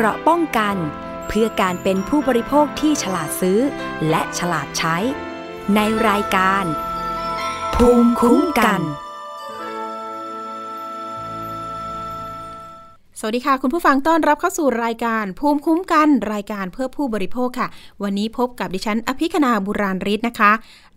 เกราะป้องกัน เพื่อการเป็นผู้บริโภคที่ฉลาดซื้อ และฉลาดใช้ ในรายการ ภูมิคุ้มกัน สวัสดีค่ะ คุณผู้ฟังต้อนรับเข้าสู่รายการ ภูมิคุ้มกัน รายการเพื่อผู้บริโภคค่ะ วันนี้พบกับดิฉันอภิคณาบุราริศนะคะ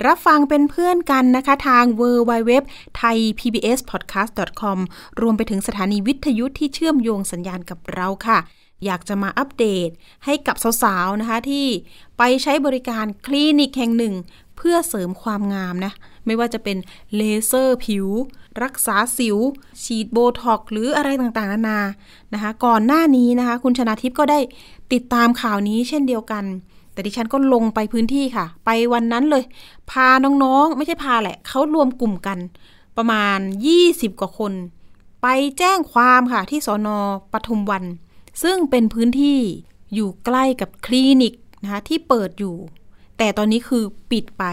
รับฟังเป็นเพื่อนกันนะคะทาง w w w t h a i PBS podcast com รวมไปถึงสถานีวิทยุที่เชื่อมโยงสัญญาณกับเราค่ะ อยากจะมาอัปเดตให้กับสาวๆนะคะ ที่ไปใช้บริการคลินิกแห่งหนึ่ง เพื่อเสริมความงามนะ ไม่ว่าจะเป็นเลเซอร์ผิว รักษาสิว ฉีดโบท็อกหรืออะไรต่างๆนานานะคะ ก่อนหน้านี้นะคะ คุณชนาทิพย์ก็ได้ติดตามข่าวนี้เช่นเดียวกัน แต่ดิฉันก็ลงไปพื้นที่ค่ะ ไปวันนั้นเลย พาน้องๆ ไม่ใช่พาแหละเขารวมกลุ่มกัน ประมาณ 20 กว่าคน ไปแจ้งความค่ะที่สอนอปทุมวัน ซึ่งเป็นพื้นที่อยู่ใกล้กับคลินิกนะคะที่เปิดอยู่ แต่ตอนนี้คือปิดไป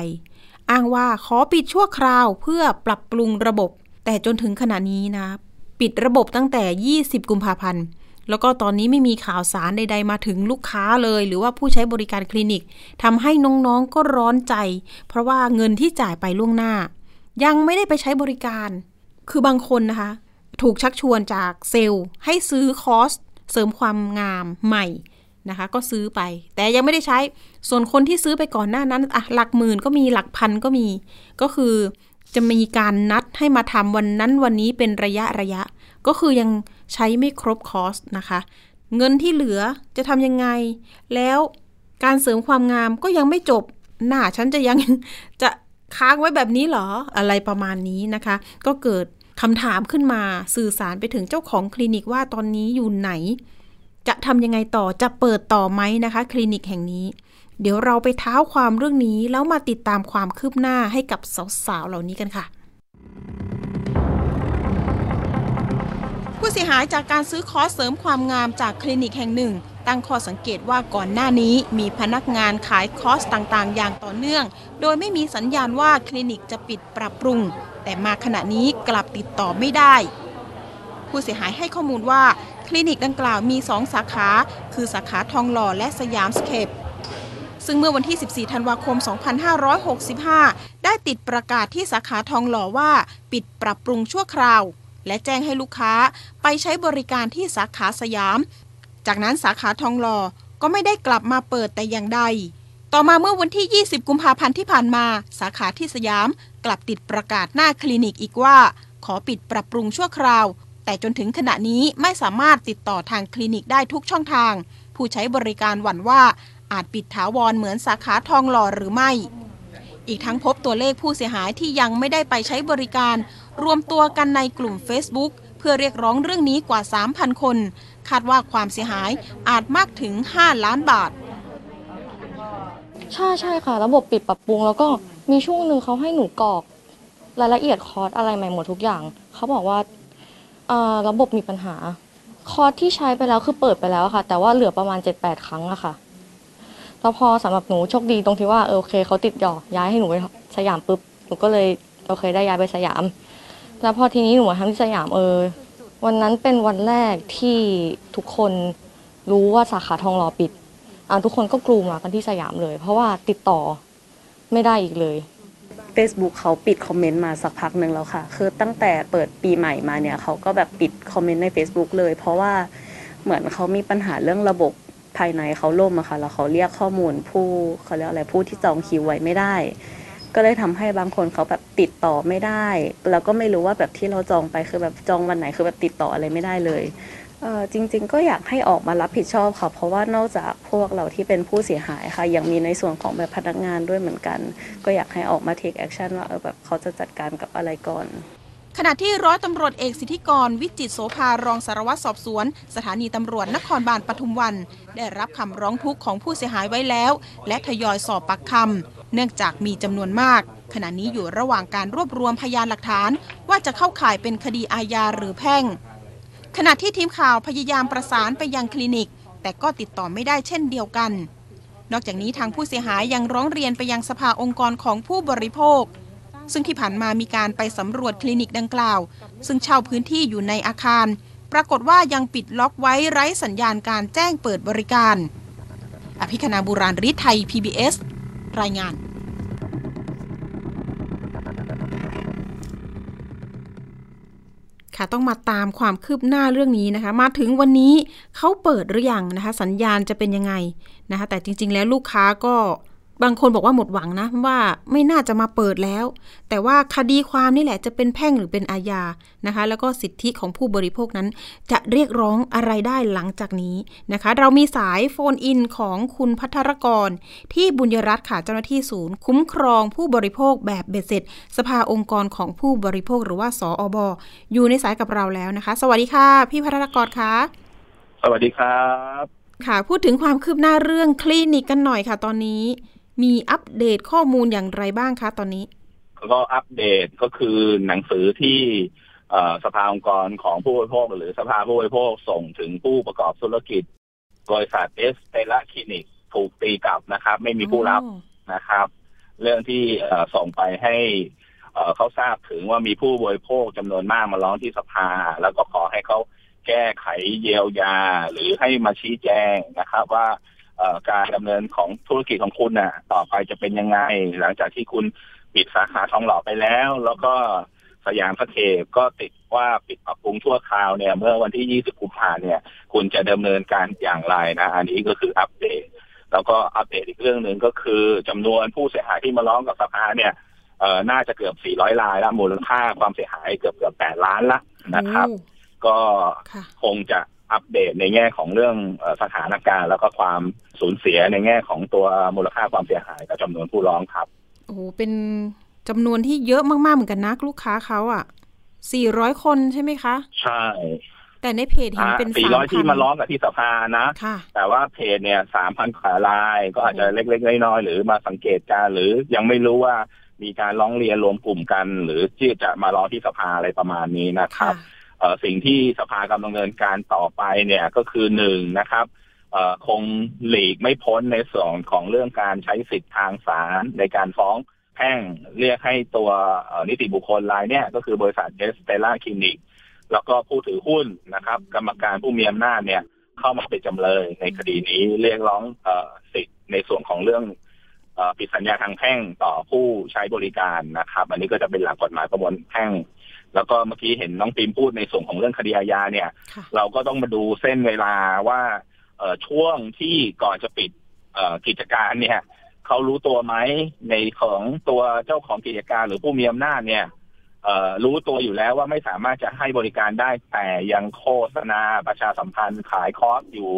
อ้างว่าขอปิดชั่วคราวเพื่อปรับปรุงระบบ แต่จนถึงขณะนี้นะ ปิดระบบตั้งแต่ 20 กุมภาพันธ์ แล้วก็ตอนนี้ไม่มีข่าวสารใด ๆ มาถึงลูกค้าเลย หรือว่าผู้ใช้บริการคลินิกทำให้น้องๆก็ร้อนใจ เพราะว่าเงินที่จ่ายไปล่วงหน้า ยังไม่ได้ไปใช้บริการ คือบางคนนะคะ ถูกชักชวนจากเซลล์ให้ซื้อคอร์ส เสริมความงามใหม่นะคะ ก็ซื้อไป แต่ยังไม่ได้ใช้ ส่วนคนที่ซื้อไปก่อนหน้านั้นอะหลักหมื่นก็มีหลักพันก็มี ก็คือจะมีการนัดให้มาทำวันนั้นวันนี้เป็นระยะระยะ ก็คือยังใช้ไม่ครบคอสนะคะ เงินที่เหลือจะทำยังไง แล้วการเสริมความงามก็ยังไม่จบ หน้าฉันจะยังจะค้างไว้แบบนี้เหรออะไรประมาณนี้นะคะ ก็เกิด คำถามขึ้นมาสื่อสารไปถึงเจ้าของคลินิกว่าตอนนี้อยู่ไหน จะทำยังไงต่อจะเปิดต่อไหมนะคะ คลินิกแห่งนี้ เดี๋ยวเราไปเท้าความเรื่องนี้แล้วมาติดตามความคืบหน้าให้กับสาวๆเหล่านี้กันค่ะ ผู้เสียหายจากการซื้อคอร์สเสริมความงามจากคลินิกแห่งหนึ่ง ตั้งข้อสังเกตว่าก่อนหน้านี้มีพนักงานขายคอร์สต่างๆ อย่างต่อเนื่อง โดยไม่มีสัญญาณว่าคลินิกจะปิดปรับปรุง แต่มาขณะนี้กลับติดต่อไม่ได้ ผู้เสียหายให้ข้อมูลว่าคลินิกดังกล่าวมี 2 สาขา คือสาขาทองหล่อและ Siamscape ซึ่งเมื่อวันที่ 14 ธันวาคม 2565 ได้ติดประกาศที่สาขาทองหล่อว่า ปิดปรับปรุงชั่วคราว และแจ้งให้ลูกค้าไปใช้บริการที่สาขาสยาม จากนั้นสาขาทองหล่อก็ไม่ได้กลับมาเปิดแต่อย่างใด ต่อมาเมื่อวันที่ 20 กุมภาพันธ์ที่ผ่านมา สาขาที่สยาม ลับติดประกาศหน้าคลินิกอีกว่า ขอปิดปรับปรุงชั่วคราว แต่จนถึงขณะนี้ไม่สามารถติดต่อทางคลินิกได้ทุกช่องทาง ผู้ใช้บริการหวั่นว่าอาจปิดถาวรเหมือนสาขาทองหล่อหรือไม่ อีกทั้งพบตัวเลขผู้เสียหายที่ยังไม่ได้ไปใช้บริการ รวมตัวกันในกลุ่ม Facebook เพื่อเรียกร้องเรื่องนี้กว่า 3,000 คน คาดว่าความเสียหายอาจมากถึง 5 ล้านบาท ใช่ใช่ค่ะ ระบบปิดปรับปรุง แล้วก็มีช่วงหนึ่งเขาให้หนูกรอกรายละเอียดคอร์สอะไรใหม่หมดทุกอย่าง เขาบอกว่าอ่าระบบมีปัญหา คอร์สที่ใช้ไปแล้วคือเปิดไปแล้วค่ะ แต่ว่าเหลือประมาณ 7-8 ครั้งอะค่ะ แล้วพอสำหรับหนูโชคดีตรงที่ว่าเออโอเคเขาติดหย่อย้ายให้หนูไปสยามปุ๊บหนูก็เลยโอเคได้ย้ายไปสยาม แล้วพอทีนี้หนูมาทำที่สยามเออ วันนั้นเป็นวันแรกที่ทุกคนรู้ว่าสาขาทองหล่อปิด ทุกคนก็กรูมากันที่สยามเลย เพราะว่าติดต่อไม่ได้อีกเลย Facebook เขาปิดคอมเมนต์มาสักพักหนึ่งแล้วค่ะ คือตั้งแต่เปิดปีใหม่มาเนี่ยเขาก็แบบปิดคอมเมนต์ใน Facebook เลย เพราะว่าเหมือนเขามีปัญหาเรื่องระบบภายในเขาล่มอะค่ะแล้วเขาเรียกข้อมูลผู้เขาเรียกอะไรผู้ที่จองคิวไว้ไม่ได้ ก็เลยทำให้บางคนเขาแบบติดต่อไม่ได้ แล้วก็ไม่รู้ว่าแบบที่เราจองไปคือแบบจองวันไหนคือแบบติดต่ออะไรไม่ได้เลย เออจริงๆ ก็อยากให้ออกมารับผิดชอบค่ะเพราะว่านอกจากพวกเราที่เป็นผู้เสียหายค่ะ ยังมีในส่วนของแบบพนักงานด้วยเหมือนกัน ก็อยากให้ออกมา take action ว่าเออแบบเขาจะจัดการกับอะไรก่อน ขณะที่ร้อยตำรวจเอกสิทธิกร วิจิตรโสภารองสารวัตรสอบสวน สถานีตำรวจนครบาลปทุมวัน ได้รับคำร้องทุกข์ของผู้เสียหายไว้แล้ว และทยอยสอบปากคำเนื่องจากมีจำนวนมาก ขณะนี้อยู่ระหว่างการรวบรวมพยานหลักฐาน ว่าจะเข้าข่ายเป็นคดีอาญาหรือแพ่ง ขณะที่ทีมข่าวพยายามประสานไปยังคลินิก แต่ก็ติดต่อไม่ได้เช่นเดียวกัน นอกจากนี้ทางผู้เสียหายยังร้องเรียนไปยังสภาองค์กรของผู้บริโภค ซึ่งที่ผ่านมามีการไปสำรวจคลินิกดังกล่าว ซึ่งเช่าพื้นที่อยู่ในอาคาร ปรากฏว่ายังปิดล็อกไว้ไร้สัญญาณการแจ้งเปิดบริการ อภิคณาบุราริไทย PBS รายงาน ค่ะ ต้องมาตามความคืบหน้าเรื่องนี้นะคะ มาถึงวันนี้เขาเปิดหรือยังนะคะ สัญญาณจะเป็นยังไงนะคะ แต่จริง ๆ แล้วลูกค้าก็ บางคนบอกว่าหมดหวังนะว่าไม่น่าจะมาเปิดแล้ว แต่ว่าคดีความนี่แหละจะเป็นแพ่งหรือเป็นอาญานะคะ แล้วก็สิทธิของผู้บริโภคนั้น จะเรียกร้องอะไรได้หลังจากนี้นะคะ เรามีสายโฟนอินของคุณพัทรกร ที่บุญยรัตน์ค่ะเจ้าหน้าที่ศูนย์ คุ้มครองผู้บริโภคแบบเบ็ดเสร็จ สภาองค์กรของผู้บริโภคหรือว่าสออบอยู่ในสายกับเราแล้วนะคะ สวัสดีค่ะ พี่พัทรกรคะสวัสดีครับ ค่ะพูดถึงความคืบหน้าเรื่องคลินิกกันหน่อยค่ะตอนนี้ มีอัปเดตข้อมูลอย่างไรบ้างคะตอนนี้ ก็อัปเดตก็คือหนังสือที่สภาองค์กรของผู้บริโภคหรือสภาผู้บริโภคส่งถึงผู้ประกอบธุรกิจบริษัทเอสเตล่าคลินิกถูกตีกลับนะครับ ไม่มีผู้รับนะครับ เรื่องที่ส่งไปให้เขาทราบถึงว่ามีผู้บริโภคจำนวนมากมาร้องที่สภา แล้วก็ขอให้เขาแก้ไขเยียวยา หรือให้มาชี้แจงนะครับ ว่า การดำเนินของธุรกิจของคุณน่ะ ต่อไปจะเป็นยังไง หลังจากที่คุณปิดสาขาทองหล่อไปแล้ว แล้วก็สยามพระเทพก็ติดว่าปิดปรับปรุงชั่วคราวเนี่ย เมื่อวันที่ 20 กุมภาเนี่ย คุณจะดำเนินการอย่างไรนะ อันนี้ก็คืออัปเดต แล้วก็อัปเดตอีกเรื่องหนึ่งก็คือจำนวนผู้เสียหายที่มาร้องกับสภาเนี่ยเอ่อน่าจะเกือบ 400รายแล้วมูลค่าความเสียหายเกือบเกือบ 8 ล้านละนะครับ ก็คงจะ อัปเดตในแง่ของเรื่องสถานการณ์ แล้วก็ความสูญเสียในแง่ของตัวมูลค่าความเสียหายกับจำนวนผู้ร้องครับโอ้โหเป็นจำนวนที่เยอะมากๆเหมือนกันนะลูกค้าเขาอะสี่ร้อยคนใช่ไหมคะ ใช่ แต่ในเพจเห็นเป็นสี่ร้อยที่มาร้องกับที่สภานะ แต่ว่าเพจเนี่ยสามพันขารายก็อาจจะเล็กๆน้อยๆหรือมาสังเกตการหรือยังไม่รู้ว่ามีการร้องเรียนรวมกลุ่มกัน หรือที่จะมาร้องที่สภาอะไรประมาณนี้นะครับ สิ่งที่สภากำลังดำเนินการต่อไปเนี่ยก็คือหนึ่งนะครับคงหลีกไม่พ้นในส่วนของเรื่องการใช้สิทธิทางศาลในการฟ้องแพ่งเรียกให้ตัวนิติบุคคลรายเนี่ยก็คือบริษัทเอสเตล่าคลินิกแล้วก็ผู้ถือหุ้นนะครับ กรรมการผู้มีอำนาจเนี่ยเข้ามาเป็นจำเลยในคดีนี้เรียกร้องสิทธิ์ในส่วนของเรื่องปิดสัญญาทางแพ่งต่อผู้ใช้บริการนะครับ อันนี้ก็จะเป็นหลักกฎหมายประมวลแพ่ง แล้วก็เมื่อกี้เห็นน้องปิมพูดในส่วนของเรื่องคดีอาญาเนี่ย เราก็ต้องมาดูเส้นเวลาว่าเอช่วงที่ก่อนจะปิดกิจการเนี่ยเขารู้ตัวไหมในของตัวเจ้าของกิจการหรือผู้มีอำนาจเนี่ยรู้ตัวอยู่แล้วว่าไม่สามารถจะให้บริการได้แต่ยังโฆษณาประชาสัมพันธ์ขายคอร์สอยู่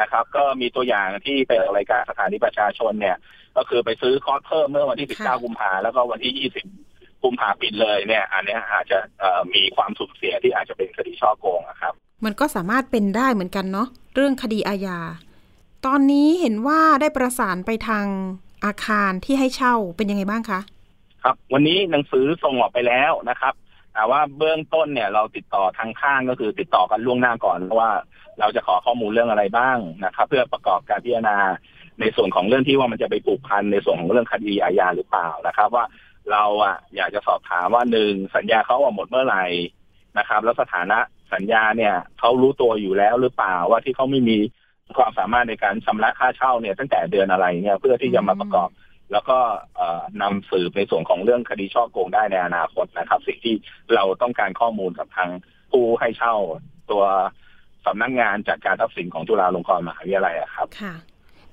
นะครับ ก็มีตัวอย่างที่เป็นรายการสถานีประชาชนเนี่ย ก็คือไปซื้อคอร์สเพิ่มเมื่อวันที่ 19 กุมภาแล้วก็วันที่ 20 กุมภาปิดเลยเนี่ย อันนี้อาจจะมีความสูญเสียที่อาจจะเป็นคดีช่อโกงครับ มันก็สามารถเป็นได้เหมือนกันเนาะเรื่องคดีอาญาตอนนี้เห็นว่าได้ประสานไปทางอาคารที่ให้เช่าเป็นยังไงบ้างคะครับ วันนี้หนังสือส่งออกไปแล้วนะครับแต่ว่าเบื้องต้นเนี่ยเราติดต่อทางข้างก็คือติดต่อกันล่วงหน้าก่อนว่าเราจะขอข้อมูลเรื่องอะไรบ้างนะครับ เพื่อประกอบการพิจารณาในส่วนของเรื่องที่ว่ามันจะไปผูกพันในส่วนของเรื่องคดีอาญาหรือเปล่านะครับ ว่า เราอะอยากจะสอบถามว่าหนึ่งสัญญาเขาออกหมดเมื่อไหร่นะครับ แล้วสถานะสัญญาเนี่ยเขารู้ตัวอยู่แล้วหรือเปล่าว่าที่เขาไม่มีความสามารถในการชำระค่าเช่าเนี่ยตั้งแต่เดือนอะไรเนี่ยเพื่อที่จะมาประกอบ แล้วก็นำสืบในส่วนของเรื่องคดีช่อโกงได้ในอนาคตนะครับ สิ่งที่เราต้องการข้อมูลกับทางผู้ให้เช่าตัวสำนักงงานจากการทรัพย์สินของจุฬาลงกรณ์มหาวิทยาลัยครับค่ะ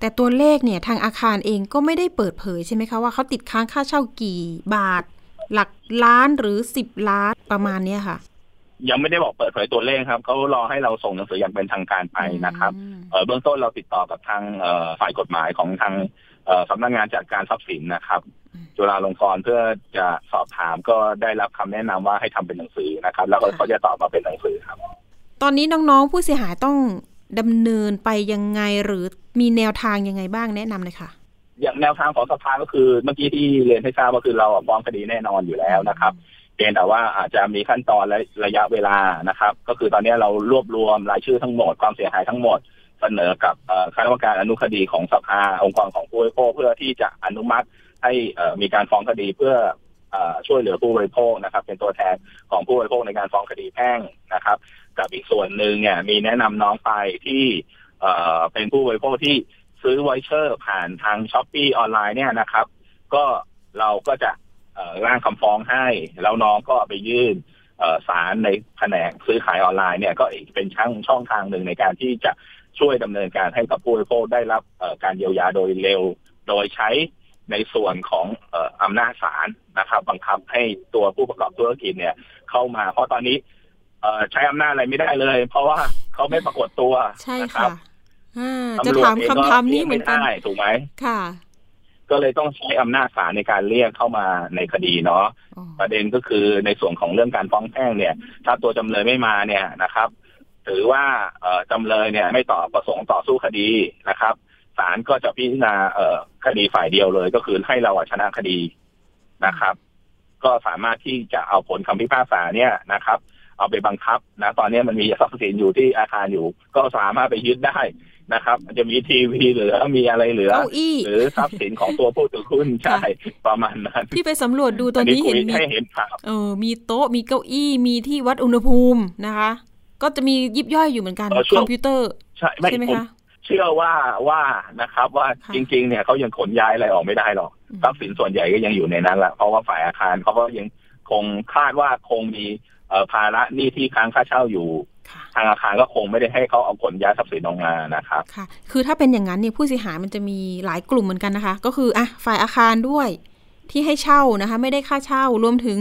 แต่ตัวเลขเนี่ยทางอาคารเองก็ไม่ได้เปิดเผยใช่ไหมคะว่าเขาติดค้างค่าเช่ากี่บาท หลักล้านหรือสิบล้านประมาณเนี้ยค่ะ ยังไม่ได้บอกเปิดเผยตัวเลขครับเขารอให้เราส่งหนังสืออย่างเป็นทางการไปนะครับเบื้องต้นเราติดต่อกับทางฝ่ายกฎหมายของทางสำนักงานจัดการทรัพย์สินนะครับ จุฬาลงกรณ์เพื่อจะสอบถามก็ได้รับคำแนะนำว่าให้ทำเป็นหนังสือนะครับ แล้วก็เขาจะตอบมาเป็นหนังสือครับ ตอนนี้น้องๆผู้เสียหายต้อง ดำเนินไปยังไงหรือมีแนวทางยังไงบ้างแนะนำเลยค่ะ อย่างแนวทางของสภาก็คือเมื่อกี้ที่เรียนให้ทราบก็คือเราฟ้องคดีแน่นอนอยู่แล้วนะครับเพียงแต่ว่าอาจจะมีขั้นตอนและระยะเวลานะครับ ก็คือตอนนี้เรารวบรวมรายชื่อทั้งหมดความเสียหายทั้งหมดเสนอกับคณะกรรมการอนุคดีของสภาองค์กรของผู้บริโภคเพื่อที่จะอนุมัติให้มีการฟ้องคดีเพื่อช่วยเหลือผู้บริโภคนะครับ เป็นตัวแทนของผู้บริโภคในการฟ้องคดีแพ่งนะครับ กับอีกส่วนหนึ่งเนี่ยมีแนะนำน้องไปที่เอ่อเป็นผู้บริโภคที่ซื้อ voucher ผ่านทาง Shopee ออนไลน์เนี่ยนะครับ ก็เราก็จะร่างคำฟ้องให้ แล้วน้องก็ไปยื่นสารในแผนกซื้อขายออนไลน์เนี่ยก็อีกเป็นช่องช่องทางหนึ่งในการที่จะช่วยดำเนินการให้กับผู้บริโภคได้รับการเยียวยาโดยเร็ว โดยใช้ในส่วนของอำนาจศาลนะครับ บังคับให้ตัวผู้ประกอบธุรกิจเนี่ยเข้ามาเพราะตอนนี้ ใช้อำนาจอะไรไม่ได้เลย เพราะว่าเขาไม่ปรากฏตัวใช่ค่ะจะถามคำถามนี้เหมือนกันถูกไหมค่ะ ก็เลยต้องใช้อำนาจศาลในการเรียกเข้ามาในคดีเนาะประเด็นก็คือในส่วนของเรื่องการฟ้องแพ่งเนี่ย ถ้าตัวจำเลยไม่มาเนี่ยนะครับถือว่าจำเลยเนี่ย ไม่ต่อประสงค์ต่อสู้คดีนะครับศาลก็จะพิจารณาคดีฝ่ายเดียวเลย ก็คือให้เราชนะคดีนะครับ ก็สามารถที่จะเอาผลคำพิพากษาเนี่ยนะครับ เอาไปบังคับนะตอนนี้มันมีทรัพย์สินอยู่ที่อาคารอยู่ ก็สามารถไปยึดได้นะครับจะมีทีวีเหลือมีอะไรเหลือ หรือทรัพย์สินของตัวผู้ถือหุ้นใช่ประมาณนั้นที่ไปสำรวจดูตอนนี้เห็นมีเห็นเออมีโต๊ะมีเก้าอี้มีที่วัดอุณหภูมินะคะ ก็จะมียิบย่อยอยู่เหมือนกันคอมพิวเตอร์ใช่ใช่ไหมคะเชื่อว่าว่านะครับว่าจริง ๆ เนี่ยเขายังขนย้ายอะไรออกไม่ได้หรอกทรัพย์สินส่วนใหญ่ก็ยังอยู่ในนั้นแหละเพราะว่าฝ่ายอาคารเขาก็ยังคงคาดว่าคงมี ภาระหนี้ที่ค้างค่าเช่าอยู่ ทางอาคารก็คงไม่ได้ให้เขาเอาขนย้ายทรัพย์สินออกมานะครับค่ะ คือถ้าเป็นอย่างนั้นเนี่ยผู้เสียหายมันจะมีหลายกลุ่มเหมือนกันนะคะ ก็คืออะฝ่ายอาคารด้วยที่ให้เช่านะคะ ไม่ได้ค่าเช่ารวมถึง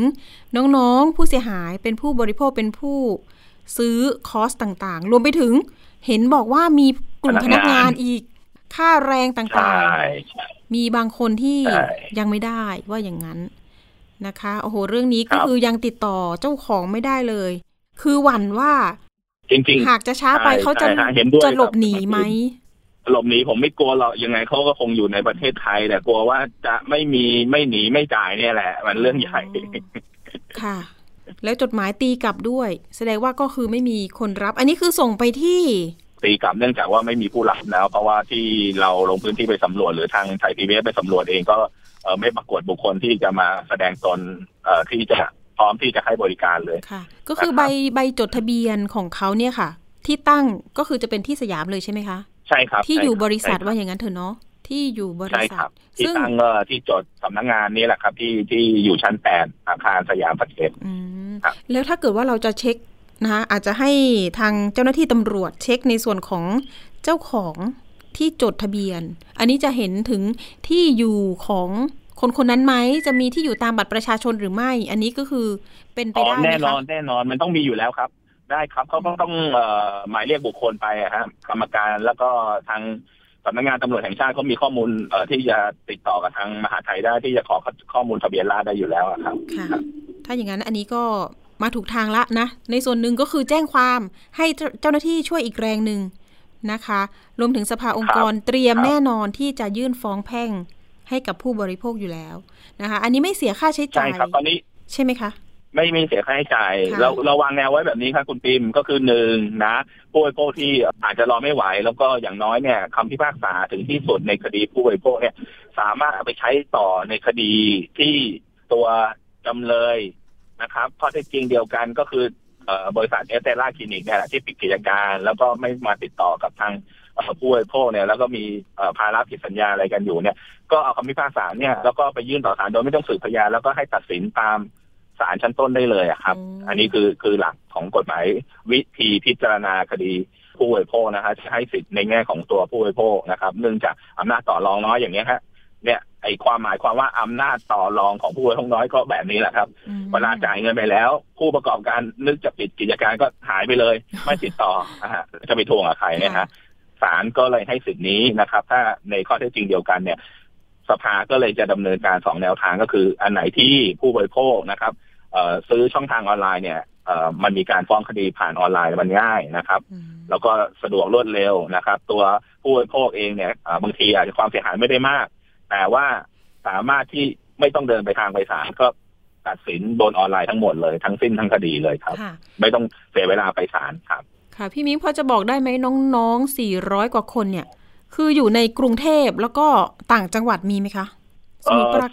น้องๆผู้เสียหายเป็นผู้บริโภคเป็นผู้ซื้อคอสต่างๆ รวมไปถึงเห็นบอกว่ามีกลุ่มพนักงานอีกค่าแรงต่างๆ มีบางคนที่ยังไม่ได้ว่าอย่างนั้น นะคะโอ้โหเรื่องนี้ก็คือยังติดต่อเจ้าของไม่ได้เลย คือหวั่นว่าจริงๆหากจะช้าไปเขาจะจะหลบหนีไหมหลบหนีผมไม่กลัวหรอกยังไงเขาก็คงอยู่ในประเทศไทย แต่กลัวว่าจะไม่มีไม่หนีไม่จ่ายเนี่ยแหละ มันเรื่องใหญ่ค่ะ แล้วจดหมายตีกลับด้วย แสดงว่าก็คือไม่มีคนรับ อันนี้คือส่งไปที่ตีกลับเนื่องจากว่าไม่มีผู้รับแล้ว เพราะว่าที่เราลงพื้นที่ไปสำรวจหรือทางไทยพีบีไปสำรวจเองก็ ไม่ปรากฏบุคคลที่จะมาแสดงตนที่จะพร้อมที่จะให้บริการเลยค่ะ ก็คือใบใบจดทะเบียนของเขาเนี่ยค่ะ ที่ตั้งก็คือจะเป็นที่สยามเลยใช่ไหมคะใช่ครับ ที่อยู่บริษัทว่าอย่างนั้นเถอะเนาะที่อยู่บริษัทที่ตั้งก็ที่จดสำนักงานนี้แหละครับ ที่ที่อยู่ชั้นแปดอาคารสยามประเทศแล้วถ้าเกิดว่าเราจะเช็คนะคะอาจจะให้ทางเจ้าหน้าที่ตำรวจเช็คในส่วนของเจ้าของ ที่จดทะเบียน อันนี้จะเห็นถึงที่อยู่ของคนคนนั้นไหมจะมีที่อยู่ตามบัตรประชาชนหรือไม่ อันนี้ก็คือเป็นไปได้ไหมคะแน่นอนแน่นอนมันต้องมีอยู่แล้วครับ ได้ครับเขาต้องต้องหมายเรียกบุคคลไปฮะกรรมการแล้วก็ทางสำนักงานตำรวจแห่งชาติเขามีข้อมูลเที่จะติดต่อกับทางมหาไทยได้ที่จะขอข้อมูลทะเบียนราษได้อยู่แล้วครับค่ะ ถ้าอย่างนั้นอันนี้ก็มาถูกทางละนะ ในส่วนหนึ่งก็คือแจ้งความให้เจ้าหน้าที่ช่วยอีกแรงหนึ่ง นะคะ รวมถึงสภาองค์กรเตรียมแน่นอนที่จะยื่นฟ้องแพ่งให้กับผู้บริโภคอยู่แล้วนะคะ อันนี้ไม่เสียค่าใช้จ่ายใช่ครับตอนนี้ใช่ไหมคะไม่ไม่เสียค่าใช้จ่าย เราเราวางแนวไว้แบบนี้ครับคุณปิมก็คือหนึ่งนะผู้บริโภคที่อาจจะรอไม่ไหว แล้วก็อย่างน้อยเนี่ยคำพิพากษาถึงที่สุดในคดีผู้บริโภคเนี่ยสามารถเอาไปใช้ต่อในคดีที่ตัวจำเลยนะครับข้อเท็จจริงเดียวกันก็คือ บริษัทเอสเตล่าคลินิกเนี่ยที่ปิดกิจการ แล้วก็ไม่มาติดต่อกับทางผู้บริโภคเนี่ยแล้วก็มีภาระผิดสัญญาอะไรกันอยู่เนี่ย ก็เอาคำพิพากษาเนี่ยแล้วก็ไปยื่นต่อศาลโดยไม่ต้องสืบพยานแล้วก็ให้ตัดสินตามศาลชั้นต้นได้เลยครับ อันนี้คือคือหลักของกฎหมายวิธีพิจารณาคดีผู้บริโภคนะฮะให้สิทธิ์ในแง่ของตัวผู้บริโภคนะครับ เนื่องจากอำนาจต่อรองน้อยอย่างเงี้ยฮะ เนี่ยไอความหมายความว่าอำนาจต่อรองของผู้บริโภคน้อยก็แบบนี้แหละครับ เวลาจ่ายเงินไปแล้ว ผู้ประกอบการนึกจะปิดกิจการก็หายไปเลย ไม่ติดต่อนะฮะจะไปทวงกับใครเนี่ยฮะศาลก็เลยให้สิทธินี้นะครับ ถ้าในข้อเท็จจริงเดียวกันเนี่ย สภาก็เลยจะดำเนินการสองแนวทางก็คือ อันไหนที่ผู้บริโภคนะครับซื้อช่องทางออนไลน์เนี่ยมันมีการฟ้องคดีผ่านออนไลน์มันง่ายนะครับ แล้วก็สะดวกรวดเร็วนะครับ ตัวผู้บริโภคเองเนี่ยบางทีอาจจะความเสียหายไม่ได้มาก แต่ว่าสามารถที่ไม่ต้องเดินไปทางไปศาลก็ตัดสินบนออนไลน์ทั้งหมดเลยทั้งสิ้นทั้งคดีเลยครับ ไม่ต้องเสียเวลาไปศาลครับ ค่ะ พี่มิ้งพอจะบอกได้ไหมน้องๆสี่ร้อยกว่าคนเนี่ย คืออยู่ในกรุงเทพแล้วก็ต่างจังหวัดมีไหมคะ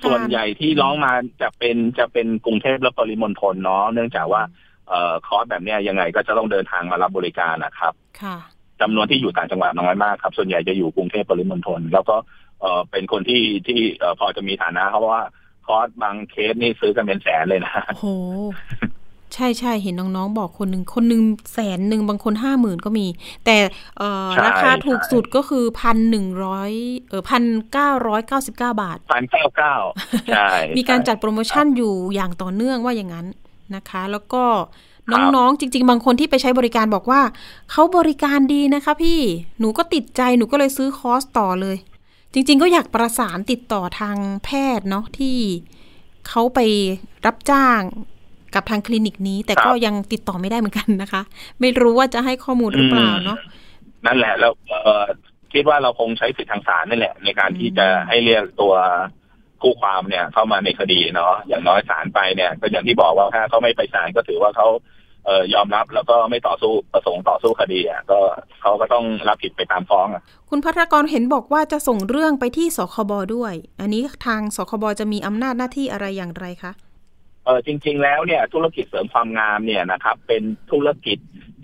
ส่วนใหญ่ที่ร้องมาจะเป็นจะเป็นกรุงเทพและปริมณฑลเนาะเนื่องจากว่าเอ่อคอร์สแบบเนี้ยยังไงก็จะต้องเดินทางมารับบริการนะครับ ค่ะจำนวนที่อยู่ต่างจังหวัดน้อยมากครับ ส่วนใหญ่จะอยู่กรุงเทพปริมณฑลแล้วก็ เอ่อเป็นคนที่ที่เอ่อพอจะมีฐานะเพราะว่าคอร์สบางเคสนี่ซื้อกันเป็นแสนเลยนะโอ้ใช่ใช่เห็นน้องๆบอกคนหนึ่งคนหนึ่งแสนหนึ่งบางคนห้าหมื่นก็มี แต่เอ่อราคาถูกสุดก็คือพันหนึ่งร้อยเออพันเก้าร้อยเก้าสิบเก้าบาทพันเก้าเก้าใช่มีการจัดโปรโมชั่นอยู่อย่างต่อเนื่องว่าอย่างนั้นนะคะ แล้วก็น้องๆ จริง ๆ บางคนที่ไปใช้บริการบอกว่า เขาบริการดีนะคะพี่หนูก็ติดใจหนูก็เลยซื้อคอร์สต่อเลย จริง ๆ ก็อยากประสานติดต่อทางแพทย์เนาะที่เขาไปรับจ้างกับทางคลินิกนี้ แต่ก็ยังติดต่อไม่ได้เหมือนกันนะคะ ไม่รู้ว่าจะให้ข้อมูลหรือเปล่าเนาะนั่นแหละแล้วคิดว่าเราคงใช้สิทธิทางศาลนั่นแหละ ในการที่จะให้เรียกตัวคู่ความเนี่ยเข้ามาในคดีเนาะอย่างน้อยศาลไปเนี่ย ก็อย่างที่บอกว่าถ้าเขาไม่ไปศาลก็ถือว่าเขาเอ่อยอมรับแล้วก็ไม่ต่อสู้ประสงค์ต่อสู้คดีอะก็เขาก็ต้องรับผิดไปตามฟ้องอะคุณพัทรกรเห็นบอกว่าจะส่งเรื่องไปที่สคบด้วย อันนี้ทางสคบจะมีอำนาจหน้าที่อะไรอย่างไรคะเออจริง ๆ แล้วเนี่ยธุรกิจเสริมความงามเนี่ยนะครับ เป็นธุรกิจ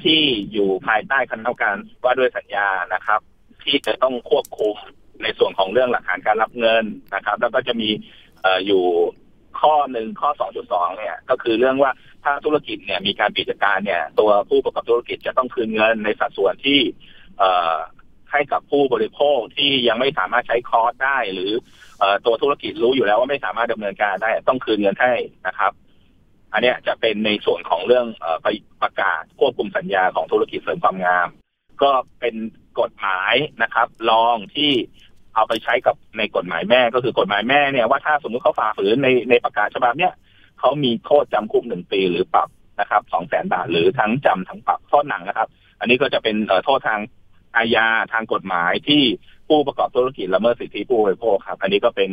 ที่อยู่ภายใต้คณะกรรมการว่าด้วยสัญญานะครับ ที่จะต้องควบคุมในส่วนของเรื่องหลักฐานการรับเงินนะครับ แล้วก็จะมีเอ่ออยู่ ข้อหนึ่งข้อสองจุดสองเนี่ย ก็คือเรื่องว่าถ้าธุรกิจเนี่ยมีการปิดการเนี่ย ตัวผู้ประกอบธุรกิจจะต้องคืนเงินในสัดส่วนที่เอ่อให้กับผู้บริโภคที่ยังไม่สามารถใช้คอร์สได้ หรือตัวธุรกิจรู้อยู่แล้วว่าไม่สามารถดำเนินการได้ ต้องคืนเงินให้นะครับ อันนี้จะเป็นในส่วนของเรื่องไปประกาศควบคุมสัญญาของธุรกิจเสริมความงาม ก็เป็นกฎหมายนะครับรองที่ เอาไปใช้กับในกฎหมายแม่ก็คือกฎหมายแม่เนี่ยว่าถ้าสมมุติเขาฝ่าฝืนในในประกาศฉบับเนี้ยเขามีโทษจำคุกหนึ่งปีหรือปรับนะครับสองแสนบาทหรือทั้งจำทั้งปรับโทษหนังนะครับ อันนี้ก็จะเป็นโทษทางอาญาทางกฎหมายที่ผู้ประกอบธุรกิจละเมิดสิทธิผู้บริโภคครับ อันนี้ก็เป็น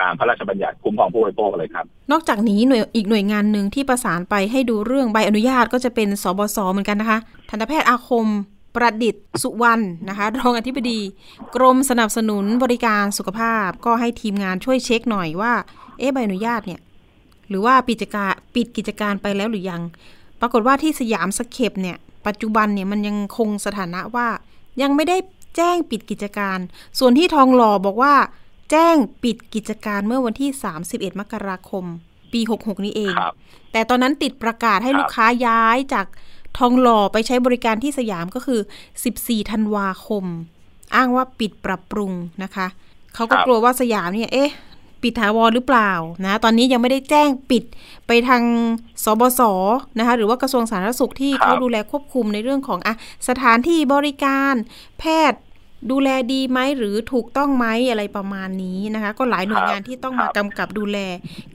ตามพระราชบัญญัติคุ้มครองผู้บริโภคเลยครับ นอกจากนี้หน่วยอีกหน่วยงานหนึ่งที่ประสานไปให้ดูเรื่องใบอนุญาตก็จะเป็นสบศเหมือนกันนะคะ ทันตแพทย์อาคม ประดิษฐ์สุวรรณนะคะรองอธิบดี กรมสนับสนุนบริการสุขภาพ ก็ให้ทีมงานช่วยเช็คหน่อยว่า เอ๊ะใบอนุญาตเนี่ย หรือว่าปิดกิจการปิดกิจการไปแล้วหรือยัง ปรากฏว่าที่สยามสเคปเนี่ย ปัจจุบันเนี่ยมันยังคงสถานะว่า ยังไม่ได้แจ้งปิดกิจการ ส่วนที่ทองหล่อบอกว่า แจ้งปิดกิจการเมื่อวันที่ 31 มกราคม ปี 66 นี้เอง แต่ตอนนั้นติดประกาศให้ลูกค้าย้ายจาก ทองหล่อไปใช้บริการที่สยามก็คือ 14 ธันวาคม อ้างว่าปิดปรับปรุงนะคะ เขาก็กลัวว่าสยามเนี่ย เอ๊ะ ปิดถาวรหรือเปล่านะ ตอนนี้ยังไม่ได้แจ้งปิดไปทางสบศนะคะ หรือว่ากระทรวงสาธารณสุขที่เขาดูแลควบคุมในเรื่องของอะสถานที่บริการแพทย์ดูแลดีไหมหรือถูกต้องไหมอะไรประมาณนี้นะคะ ก็หลายหน่วยงานที่ต้องมากำกับดูแล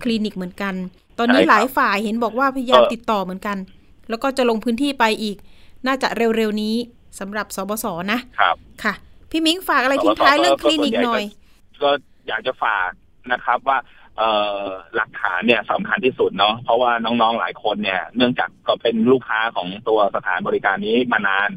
คลินิกเหมือนกัน ตอนนี้หลายฝ่ายเห็นบอกว่าพยายามติดต่อเหมือนกัน แล้วก็จะลงพื้นที่ไปอีก น่าจะเร็วๆนี้สำหรับสบศนะครับค่ะ พี่มิ้งฝากอะไรทิ้งท้ายเรื่องคลินิกหน่อย ก็อยากจะฝากนะครับว่าเอ่อหลักฐานเนี่ยสำคัญที่สุดเนาะเพราะว่าน้องๆหลายคนเนี่ยเนื่องจากก็เป็นลูกค้าของตัวสถานบริการนี้มานาน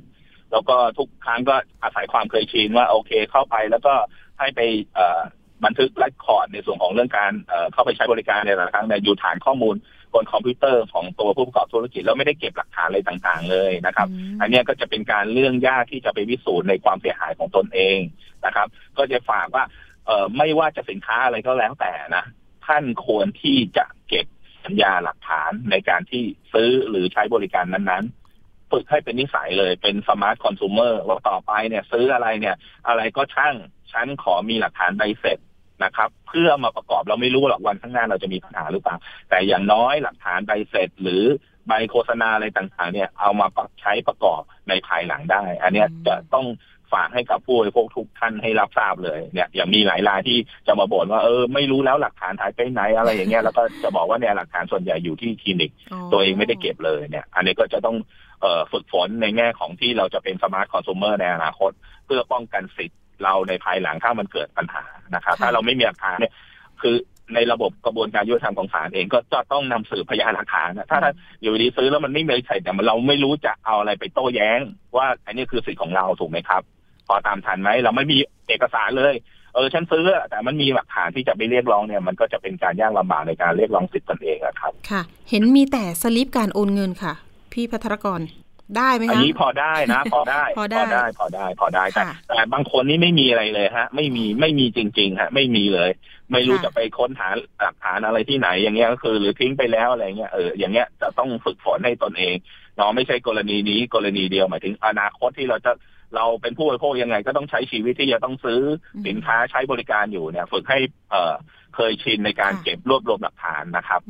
แล้วก็ทุกครั้งก็อาศัยความเคยชินว่าโอเคเข้าไปแล้วก็ให้ไปเอ่อบันทึกและคอร์ดในส่วนของเรื่องการเเข้าไปใช้บริการในแต่ละครั้งเนี่ยอยู่ฐานข้อมูล บนคอมพิวเตอร์ของตัวผู้ประกอบธุรกิจแล้วไม่ได้เก็บหลักฐานอะไรต่างๆ เลยนะครับ อันนี้ก็จะเป็นการเรื่องยากที่จะไปวิสูจน์ในความเสียหายของตนเองนะครับ ก็จะฝากว่าเออไม่ว่าจะสินค้าอะไรก็แล้วแต่นะท่านควรที่จะเก็บสัญญาหลักฐานในการที่ซื้อหรือใช้บริการนั้นๆฝึกให้เป็นนิสัยเลยเป็นสมาร์ทคอน sumer ว่าต่อไปเนี่ย ซื้ออะไรเนี่ย อะไรก็ช่าง ฉันขอมีหลักฐานใบเสร็จ นะครับ เพื่อมาประกอบเราไม่รู้หรอกวันข้างหน้าเราจะมีปัญหาหรือเปล่า แต่อย่างน้อยหลักฐานใบเสร็จหรือใบโฆษณาอะไรต่างๆ เนี่ยเอามาใช้ประกอบในภายหลังได้ อันนี้จะต้องฝากให้กับผู้บริโภคทุกท่านให้รับทราบเลยเนี่ยอย่างมีหลายรายที่จะมาบ่นว่าเออไม่รู้แล้วหลักฐานหายไปไหนอะไรอย่างเงี้ยแล้วก็จะบอกว่าเนี่ยหลักฐานส่วนใหญ่อยู่ที่คลินิก ตัวเองไม่ได้เก็บเลยเนี่ย อันนี้ก็จะต้องเอ่อฝึกฝนในแง่ของที่เราจะเป็นสมาร์ทคอน sumer ในอนาคต เพื่อป้องกันสิทธิ เราในภายหลังถ้ามันเกิดปัญหานะครับ ถ้าเราไม่มีหลักฐานเนี่ย คือในระบบกระบวนการยุติธรรมของศาลเองก็จะต้องนำสืบพยานหลักฐานนะถ้าอยู่ดีซื้อแล้วมันไม่มีใช่แต่เราไม่รู้จะเอาอะไรไปโต้แย้ง ว่าอันนี้คือสิทธิ์ของเราถูกไหมครับ พอตามทันไหมเราไม่มีเอกสารเลยเออฉันซื้อแต่มันมีหลักฐานที่จะไปเรียกร้องเนี่ยมันก็จะเป็นการยากลำบากในการเรียกร้องสิทธิ์ตนเองครับ ค่ะ เห็นมีแต่สลิปการโอนเงินค่ะ พี่พัทรกร ได้ไหมคะอันนี้พอได้นะ พอได้พอได้พอได้พอได้แต่แต่บางคนนี่ไม่มีอะไรเลยฮะ ไม่มีไม่มีจริง ๆ ฮะ ไม่มีเลย ไม่รู้จะไปค้นหาหลักฐานอะไรที่ไหน อย่างเงี้ยก็คือ หรือทิ้งไปแล้วอะไรเงี้ยเอออย่างเงี้ยจะต้องฝึกฝนให้ตนเองเนาะไม่ใช่กรณีนี้กรณีเดียวหมายถึงอนาคตที่เราจะเราเป็นผู้บริโภคยังไง ก็ต้องใช้ชีวิตที่จะต้องซื้อสินค้าใช้บริการอยู่เนี่ย ฝึกให้เออเคยชินในการเก็บรวบรวมหลักฐานนะครับ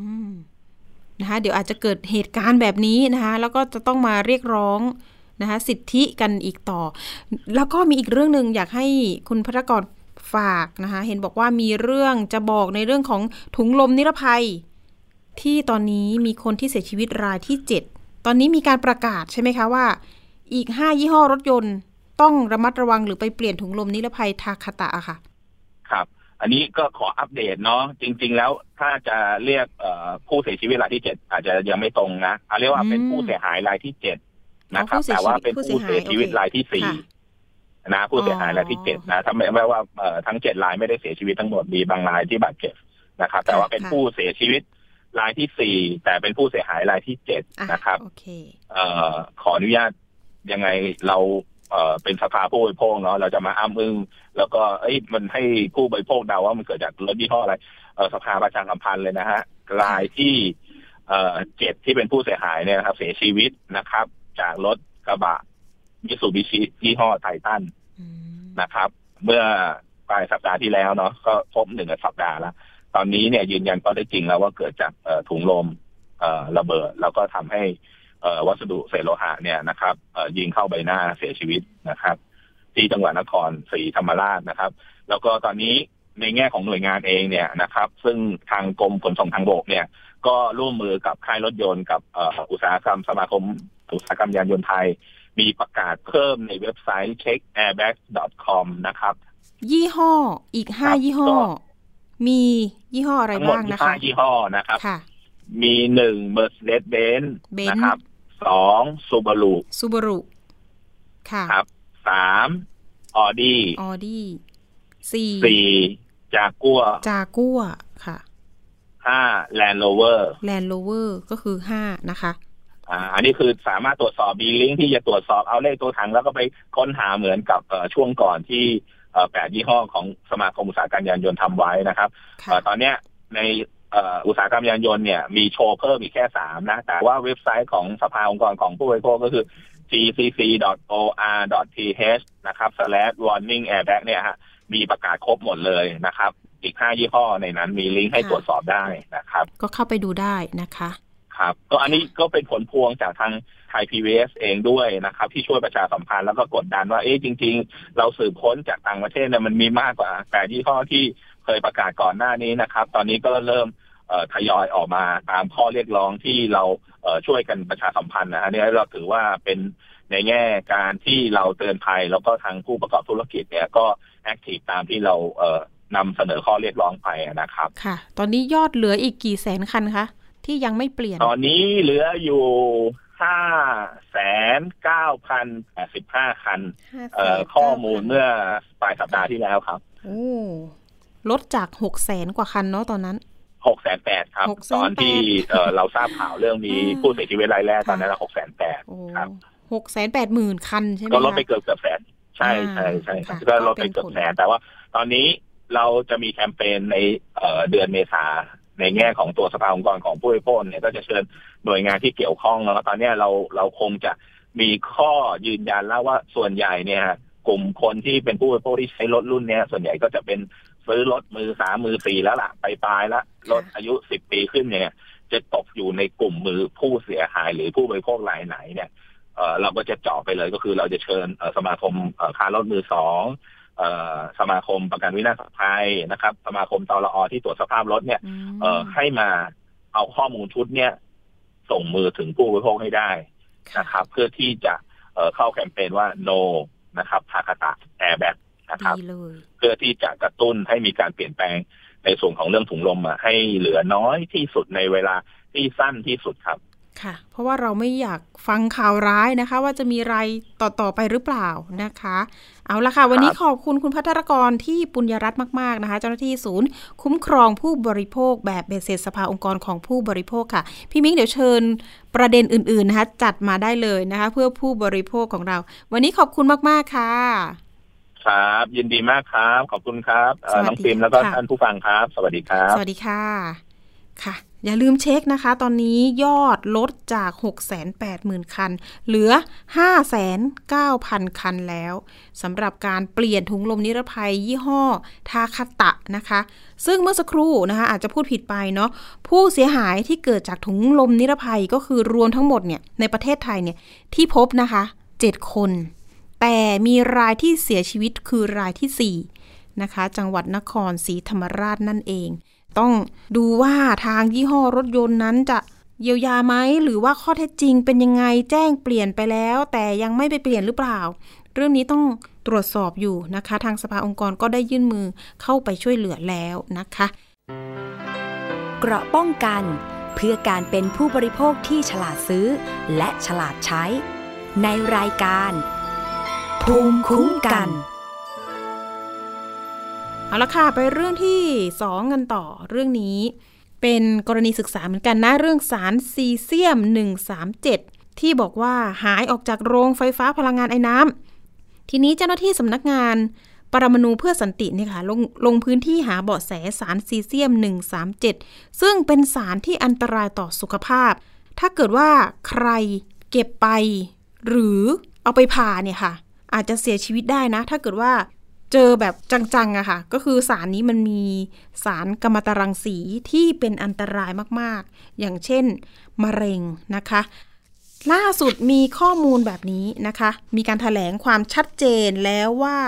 นะคะเดี๋ยวอาจจะเกิดเหตุการณ์แบบนี้นะคะแล้วก็จะต้องมาเรียกร้องนะคะสิทธิกันอีกต่อ แล้วก็มีอีกเรื่องหนึ่งอยากให้คุณพัฒกรฝากนะคะเห็นบอกว่ามีเรื่องจะบอกในเรื่องของถุงลมนิรภัย ที่ตอนนี้มีคนที่เสียชีวิตรายที่เจ็ดตอนนี้มีการประกาศใช่ไหมคะว่า อีกห้ายี่ห้อรถยนต์ ต้องระมัดระวังหรือไปเปลี่ยนถุงลมนิรภัยทาคาตะค่ะ ครับ อันนี้ก็ขออัปเดตเนาะจริง ๆ แล้วถ้าจะเรียกผู้เสียชีวิตรายที่เจ็ดอาจจะยังไม่ตรงนะเอาเรียกว่าเป็นผู้เสียหายรายที่เจ็ดนะครับ แต่ว่าเป็นผู้เสียชีวิตรายที่สี่นะผู้เสียหายรายที่เจ็ดนะทำไมว่าทั้งเจ็ดรายไม่ได้เสียชีวิตทั้งหมดมีบางรายที่บาดเจ็บนะครับ แต่ว่าเป็นผู้เสียชีวิตรายที่สี่แต่เป็นผู้เสียหายรายที่เจ็ดนะครับขออนุญาตยังไงเรา เออเป็นสภาผู้บริโภคเนาะเราจะมาอ้ามึงแล้วก็เอ้ยมันให้ผู้บริโภคเดาว่ามันเกิดจากรถยี่ห้ออะไรเสภาประชาสัมพันธ์เลยนะฮะรายที่เออเจ็ดที่เป็นผู้เสียหายเนี่ยครับ เสียชีวิตนะครับ จากรถกระบะมิสูบิชิยี่ห้อไททันนะครับ เมื่อปลายสัปดาห์ที่แล้วเนาะก็พบหนึ่งสัปดาห์แล้วตอนนี้เนี่ยยืนยันก็ได้จริงแล้วว่าเกิดจากถุงลมระเบิด แล้วก็ทำให้ วัสดุเศษโลหะเนี่ยนะครับยิงเข้าใบหน้าเสียชีวิตนะครับ ที่จังหวัดนครศรีธรรมราชนะครับ แล้วก็ตอนนี้ในแง่ของหน่วยงานเองเนี่ยนะครับ ซึ่งทางกรมขนส่งทางบกเนี่ย ก็ร่วมมือกับค่ายรถยนต์กับอุตสาหกรรมสมาคม อุตสาหกรรมยานยนต์ไทย มีประกาศเพิ่มในเว็บไซต์ checkairbag.com นะครับ ยี่ห้ออีกห้ายี่ห้อ มียี่ห้ออะไรบ้างนะคะห้ายี่ห้อนะครับ มีหนึ่ง Mercedes-Benz นะครับ สอง Subaru Subaru ค่ะครับสาม Audi Audi สี่สี่จากัวจากัวค่ะห้า Land Rover Land Rover ก็คือห้านะคะอ่าอันนี้คือสามารถตรวจสอบมีลิงก์ที่จะตรวจสอบเอาเลขตัวถังแล้วก็ไปค้นหาเหมือนกับช่วงก่อนที่แปดยี่ห้อของสมาคมอุตสาหกรรมยานยนต์ทำไว้นะครับ ตอนเนี้ยใน อุตสาหกรรมยานยนต์เนี่ยมีโชว์เพิ่มอีกแค่สามนะ แต่ว่าเว็บไซต์ของสภาองค์กรของผู้บริโภคก็คือ gcc.or.th นะครับ slash warning airbag เนี่ยฮะมีประกาศครบหมดเลยนะครับ อีกห้ายี่ห้อในนั้นมีลิงก์ให้ตรวจสอบได้นะครับ ก็เข้าไปดูได้นะคะครับก็อันนี้ก็เป็นผลพวงจากทางไทยพีวีเองด้วยนะครับ ที่ช่วยประชาสัมพันธ์แล้วก็กดดันว่าเอ๊ะจริง ๆ เราสืบค้นจากต่างประเทศเนี่ยมันมีมากกว่าแปดยี่ห้อที่เค ยประกาศก่อนหน้านี้นะครับ ตอนนี้ก็เริ่มทยอยออกมาตามข้อเรียกร้องที่เราช่วยกันประชาสัมพันธ์นะฮะนี่เราถือว่าเป็นในแง่การที่เราเตือนภัยแล้วก็ทางผู้ประกอบธุรกิจเนี่ยก็แอคทีฟตามที่เราเนำเสนอข้อเรียกร้องไปนะครับ ค่ะ ตอนนี้ยอดเหลืออีกกี่แสนคันคะ ที่ยังไม่เปลี่ยน ตอนนี้เหลืออยู่ห้าแสนเก้าพันแปดสิบห้าคันข้อมูลเมื่อปลายสัปดาห์ที่แล้วครับ โอ้ ลดจากหกแสนกว่าคันเนาะตอนนั้นหกแสนแปดครับ ตอนที่เราทราบข่าวเรื่องมีผู้เสียชีวิตรายแรกตอนนั้นหกแสนแปดครับหกแสนแปดหมื่นคันใช่ไหมก็ลดไปเกือบเกือบแสนใช่ใช่ใช่ก็ลดไปเกือบแสนแต่ว่า ตอนนี้เราจะมีแคมเปญในเดือนเมษาในแง่ของตัวสภาองค์กรของผู้บริโภคเนี่ยก็จะเชิญหน่วยงานที่เกี่ยวข้องแล้วตอนนี้เราเราคงจะมีข้อยืนยันแล้วว่าส่วนใหญ่เนี่ยกลุ่มคนที่เป็นผู้บริโภคที่ใช้รถรุ่นเนี้ยส่วนใหญ่ก็จะเป็น ซื้อรถมือสามมือสี่แล้วล่ะไปปลายแล้วรถอายุสิบปีขึ้นเนี่ย จะตกอยู่ในกลุ่มมือผู้เสียหายหรือผู้บริโภครายไหนเนี่ยเออเราก็จะเจาะไปเลยก็คือเราจะเชิญสมาคมค้ารถมือสองสมาคมประกันวินาศภัยนะครับ สมาคมตลอที่ตรวจสภาพรถเนี่ยเออให้มาเอาข้อมูลชุดเนี่ยส่งมือถึงผู้บริโภคให้ได้นะครับ เพื่อที่จะเข้าแคมเปญว่า no นะครับทาคาตะแอร์แบ็ก นะครับ เพื่อที่จะกระตุ้นให้มีการเปลี่ยนแปลงในส่วนของเรื่องถุงลมอะให้เหลือน้อยที่สุดในเวลาที่สั้นที่สุดครับ ค่ะ เพราะว่าเราไม่อยากฟังข่าวร้ายนะคะ ว่าจะมีรายต่อๆไปหรือเปล่านะคะ เอาละค่ะ วันนี้ขอบคุณคุณพัทรกรที่ปุญญรัตน์มาก ๆนะคะ เจ้าหน้าที่ศูนย์ คุ้มครองผู้บริโภคแบบเบสเซสภาองค์กรของผู้บริโภคค่ะ พี่มิ้งเดี๋ยวเชิญประเด็นอื่นๆนะคะจัดมาได้เลยนะคะ เพื่อผู้บริโภคของเรา วันนี้ขอบคุณมากๆค่ะ ครับ ยินดีมากครับ ขอบคุณครับน้องฟิล์มแล้วก็ท่านผู้ฟังครับ สวัสดีครับ สวัสดีค่ะค่ะ อย่าลืมเช็คนะคะ ตอนนี้ยอดลดจาก 680,000 คัน เหลือ5,9,000 คันแล้วสำหรับการเปลี่ยนถุงลมนิรภัยยี่ห้อทาคาตะนะคะ ซึ่งเมื่อสักครู่นะคะ อาจจะพูดผิดไปเนาะผู้เสียหายที่เกิดจากถุงลมนิรภัยก็คือรวมทั้งหมดเนี่ยในประเทศไทยเนี่ยที่พบนะคะ 7 คน แต่มีรายที่เสียชีวิตคือรายที่ 4 นะคะ จังหวัดนครศรีธรรมราชนั่นเอง ต้องดูว่าทางยี่ห้อรถยนต์นั้นจะเยียวยาไหมหรือว่าข้อเท็จจริงเป็นยังไงแจ้งเปลี่ยนไปแล้ว แต่ยังไม่ไปเปลี่ยนหรือเปล่า เรื่องนี้ต้องตรวจสอบอยู่นะคะ ทางสภาองค์กรก็ได้ยื่นมือเข้าไปช่วยเหลือแล้วนะคะเกราะป้องกันเพื่อการเป็นผู้บริโภคที่ฉลาดซื้อ และฉลาดใช้ ในรายการ ภูมิคุ้มกัน เอาละค่ะ ไปเรื่องที่สองกันต่อเรื่องนี้ เป็นกรณีศึกษาเหมือนกันนะ เรื่องสารซีเซียม 137 ที่บอกว่าหายออกจากโรงไฟฟ้าพลังงานไอ้น้ำทีนี้เจ้าหน้าที่สำนักงานปรมาณูเพื่อสันติเนี่ยค่ะลงลงพื้นที่หาเบาะแสสารซีเซียม 137 ซึ่งเป็นสารที่อันตรายต่อสุขภาพ ถ้าเกิดว่าใครเก็บไป หรือเอาไปผ่าเนี่ยค่ะ อาจจะเสียชีวิตได้นะ ถ้าเกิดว่าเจอแบบจังๆอะค่ะ ก็คือสารนี้มันมีสารกัมมันตรังสีที่เป็นอันตรายมากๆ อย่างเช่น มะเร็งนะคะ ล่าสุดมีข้อมูลแบบนี้นะคะ มีการถแถลงความชัดเจนแล้วว่า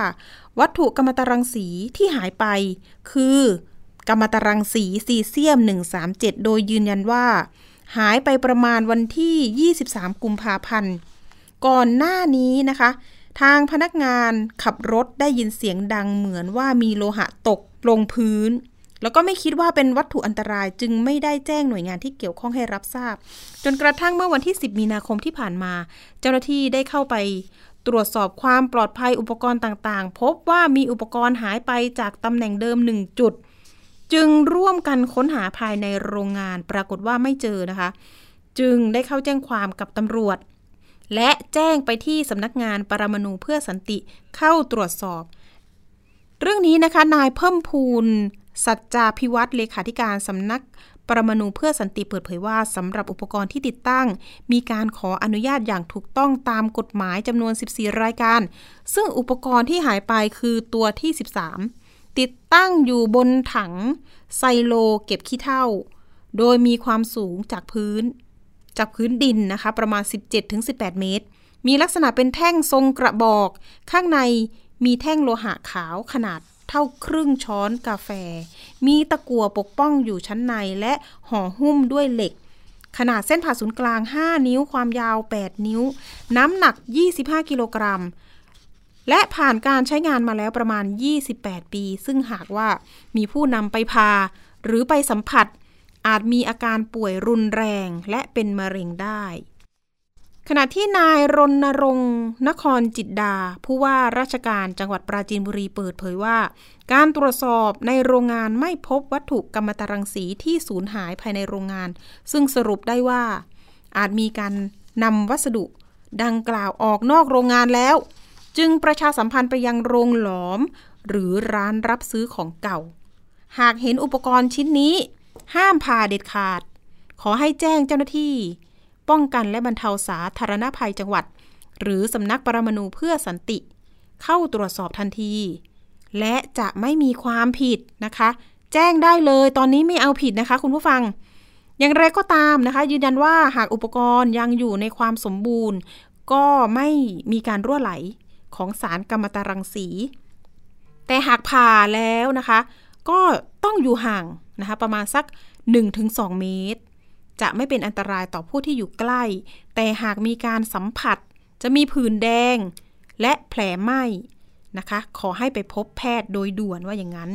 วัตถุกัมมันตรังสีที่หายไป คือกัมมันตรังสีซีเซียม 137 โดยยืนยันว่า หายไปประมาณวันที่ 23 กุมภาพันธ์ ก่อนหน้านี้นะคะ ทางพนักงานขับรถได้ยินเสียงดังเหมือนว่ามีโลหะตกลงพื้น แล้วก็ไม่คิดว่าเป็นวัตถุอันตรายจึงไม่ได้แจ้งหน่วยงานที่เกี่ยวข้องให้รับทราบ จนกระทั่งเมื่อวันที่ 10 มีนาคมที่ผ่านมา เจ้าหน้าที่ได้เข้าไปตรวจสอบความปลอดภัยอุปกรณ์ต่างๆ พบว่ามีอุปกรณ์หายไปจากตำแหน่งเดิมหนึ่งจุด จึงร่วมกันค้นหาภายในโรงงานปรากฏว่าไม่เจอนะคะ จึงได้เข้าแจ้งความกับตำรวจ และแจ้งไปที่สำนักงานปรมาณูเพื่อสันติเข้าตรวจสอบ เรื่องนี้นะคะนายเพิ่มพูนสัจจาพิวัตรเลขาธิการสำนักปรมาณูเพื่อสันติเปิดเผยว่าสำหรับอุปกรณ์ที่ติดตั้ง มีการขออนุญาตอย่างถูกต้องตามกฎหมายจำนวน 14 รายการ ซึ่งอุปกรณ์ที่หายไปคือตัวที่ 13 ติดตั้งอยู่บนถังไซโลเก็บขี้เถ้า โดยมีความสูงจากพื้น จากพื้นดินนะคะ ประมาณ 17-18 เมตร มีลักษณะเป็นแท่งทรงกระบอก ข้างในมีแท่งโลหะขาวขนาดเท่าครึ่งช้อนกาแฟ มีตะกั่วปกป้องอยู่ชั้นในและห่อหุ้มด้วยเหล็ก ขนาดเส้นผ่าศูนย์กลาง 5 นิ้ว ความยาว 8 นิ้ว น้ำหนัก 25 กิโลกรัม และผ่านการใช้งานมาแล้วประมาณ 28 ปี ซึ่งหากว่ามีผู้นำไปพา หรือไปสัมผัส อาจมีอาการป่วยรุนแรงและเป็นมะเร็งได้ ขณะที่นายรณรงค์นครจิตดา ผู้ว่าราชการจังหวัดปราจีนบุรีเปิดเผยว่า การตรวจสอบในโรงงานไม่พบวัตถุกรรมตรังสีที่สูญหายภายในโรงงาน ซึ่งสรุปได้ว่า อาจมีการนำวัสดุดังกล่าวออกนอกโรงงานแล้ว จึงประชาสัมพันธ์ไปยังโรงหลอม หรือร้านรับซื้อของเก่า หากเห็นอุปกรณ์ชิ้นนี้ ห้ามผ่าเด็ดขาด ขอให้แจ้งเจ้าหน้าที่ ป้องกันและบรรเทาสาธารณภัยจังหวัด หรือสำนักปรมาณูเพื่อสันติ เข้าตรวจสอบทันที และจะไม่มีความผิดนะคะ แจ้งได้เลยตอนนี้ไม่เอาผิดนะคะคุณผู้ฟังอย่างไรก็ตามนะคะ ยืนยันว่าหากอุปกรณ์ยังอยู่ในความสมบูรณ์ ก็ไม่มีการรั่วไหลของสารกัมมันตรังสี แต่หากผ่าแล้วนะคะ ก็ต้องอยู่ห่าง นะคะประมาณสัก 1-2 เมตร จะไม่เป็นอันตรายต่อผู้ที่อยู่ใกล้ แต่หากมีการสัมผัส จะมีผื่นแดง และแผลไหม้นะคะ ขอให้ไปพบแพทย์โดยด่วนว่าอย่างนั้น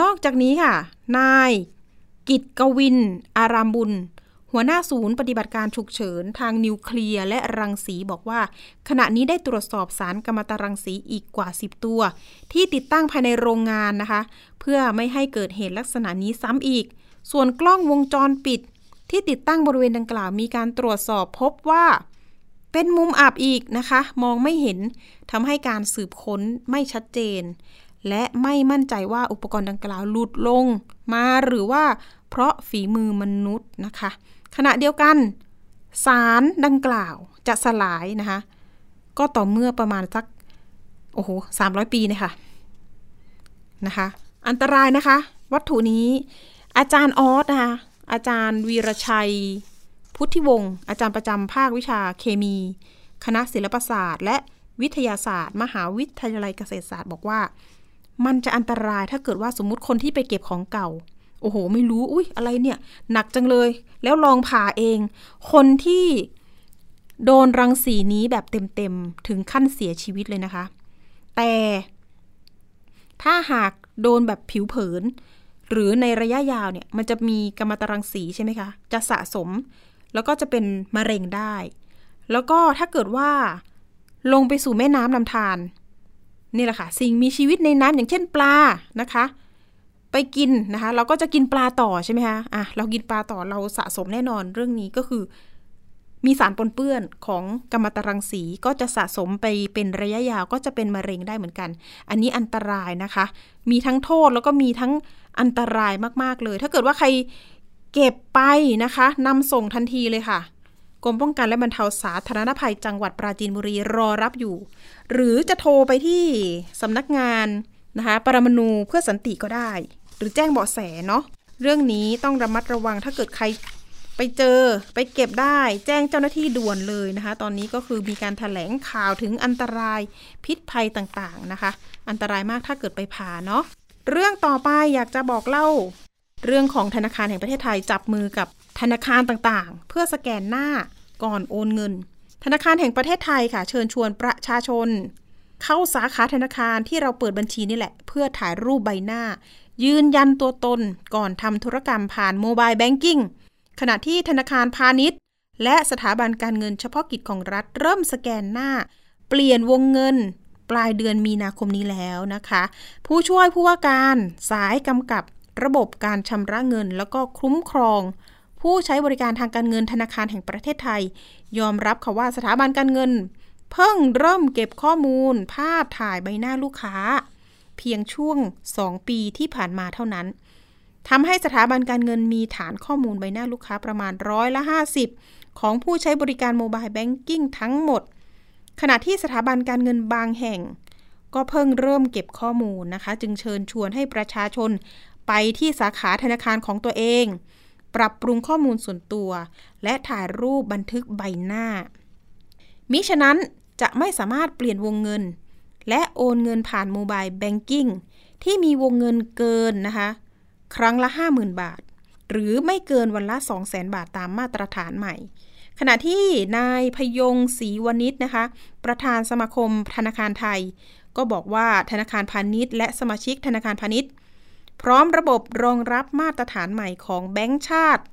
นอกจากนี้ค่ะ นาย กิตกวิน อารามบุญ หัวหน้าศูนย์ปฏิบัติการฉุกเฉินทางนิวเคลียร์และรังสีบอกว่า ขณะนี้ได้ตรวจสอบสารกัมมันตรังสีอีกกว่า 10 ตัว ที่ติดตั้งภายในโรงงานนะคะ เพื่อไม่ให้เกิดเหตุลักษณะนี้ซ้ำอีก ส่วนกล้องวงจรปิด ที่ติดตั้งบริเวณดังกล่าวมีการตรวจสอบพบว่า เป็นมุมอับอีกนะคะ มองไม่เห็นทำให้การสืบค้นไม่ชัดเจน และไม่มั่นใจว่าอุปกรณ์ดังกล่าวหลุดลง มาหรือว่าเพราะฝีมือมนุษย์นะคะ ขณะเดียวกัน สารดังกล่าวจะสลายนะคะ ก็ต่อเมื่อประมาณสัก โอ้โหสามร้อยปีนะคะนะคะ อันตรายนะคะ วัตถุนี้ อาจารย์ออสนะคะ อาจารย์วีรชัย พุทธิวงศ์อาจารย์ประจำภาควิชาเคมี คณะศิลปศาสตร์ และวิทยาศาสตร์ มหาวิทยาลัยเกษตรศาสตร์บอกว่า มันจะอันตรายถ้าเกิดว่าสมมติคนที่ไปเก็บของเก่า โอ้โห ไม่รู้ อุ้ยอะไรเนี่ย หนักจังเลย แล้วลองผ่าเอง คนที่โดนรังสีนี้แบบเต็มๆ ถึงขั้นเสียชีวิตเลยนะคะ แต่ถ้าหากโดนแบบผิวเผิน หรือในระยะยาวเนี่ย มันจะมีกรรมตรังสีใช่ไหมคะ จะสะสม แล้วก็จะเป็นมะเร็งได้ แล้วก็ถ้าเกิดว่าลงไปสู่แม่น้ำลำธารนี่แหละค่ะ สิ่งมีชีวิตในน้ำอย่างเช่นปลานะคะ ไปกินนะคะ เราก็จะกินปลาต่อใช่ไหมคะอะเรากินปลาต่อเราสะสมแน่นอนเรื่องนี้ก็คือ มีสารปนเปื้อนของกัมมันตรังสีก็จะสะสมไปเป็นระยะยาวก็จะเป็นมะเร็งได้เหมือนกัน อันนี้อันตรายนะคะ มีทั้งโทษแล้วก็มีทั้งอันตรายมากๆเลย ถ้าเกิดว่าใครเก็บไปนะคะนำส่งทันทีเลยค่ะกรมป้องกันและบรรเทาสาธารณภัยจังหวัดปราจีนบุรีรอรับอยู่ หรือจะโทรไปที่สำนักงานนะคะปรมาณูเพื่อสันติก็ได้ หรือแจ้งเบาะแสเนาะเรื่องนี้ต้องระมัดระวังถ้าเกิดใครไปเจอไปเก็บได้แจ้งเจ้าหน้าที่ด่วนเลยนะคะ ตอนนี้ก็คือมีการถแถลงข่าวถึงอันตรายพิษภัยต่างๆนะคะ อันตรายมากถ้าเกิดไปผ่าเนาะเรื่องต่อไปอยากจะบอกเล่า เรื่องของธนาคารแห่งประเทศไทยจับมือกับธนาคารต่างๆ เพื่อสแกนหน้าก่อนโอนเงิน ธนาคารแห่งประเทศไทยค่ะ เชิญชวนประชาชน เข้าสาขาธนาคารที่เราเปิดบัญชีนี่แหละ เพื่อถ่ายรูปใบหน้า ยืนยันตัวตนก่อนทำธุรกรรมผ่านโมบายแบงกิ้งขณะที่ธนาคารพาณิชย์ และสถาบันการเงินเฉพาะกิจของรัฐ เริ่มสแกนหน้า เปลี่ยนวงเงิน ปลายเดือนมีนาคมนี้แล้วนะคะ ผู้ช่วยผู้ว่าการสายกำกับระบบการชำระเงิน แล้วก็คุ้มครอง ผู้ใช้บริการทางการเงินธนาคารแห่งประเทศไทย ยอมรับค่ะว่าสถาบันการเงิน เพิ่งเริ่มเก็บข้อมูล ภาพถ่ายใบหน้าลูกค้า เพียงช่วง 2 ปีที่ผ่านมาเท่านั้นทำให้สถาบันการเงินมีฐานข้อมูลใบหน้าลูกค้าประมาณร้อยละ 50 ของผู้ใช้บริการโมบายแบงกิ้งทั้งหมด ขณะที่สถาบันการเงินบางแห่ง ก็เพิ่งเริ่มเก็บข้อมูลนะคะ จึงเชิญชวนให้ประชาชนไปที่สาขาธนาคารของตัวเอง ปรับปรุงข้อมูลส่วนตัว และถ่ายรูปบันทึกใบหน้า มิฉะนั้นจะไม่สามารถเปลี่ยนวงเงิน และโอนเงินผ่านโมบายแบงกิ้งที่มีวงเงินเกินนะคะ ครั้งละ 50,000 บาท หรือไม่เกินวันละ 200,000 บาทตามมาตรฐานใหม่ ขณะที่นายผยงศรีวณิชนะคะ ประธานสมาคมธนาคารไทย ก็บอกว่าธนาคารพาณิชย์และสมาชิกธนาคารพาณิชย์ พร้อมระบบรองรับมาตรฐานใหม่ของแบงก์ชาติ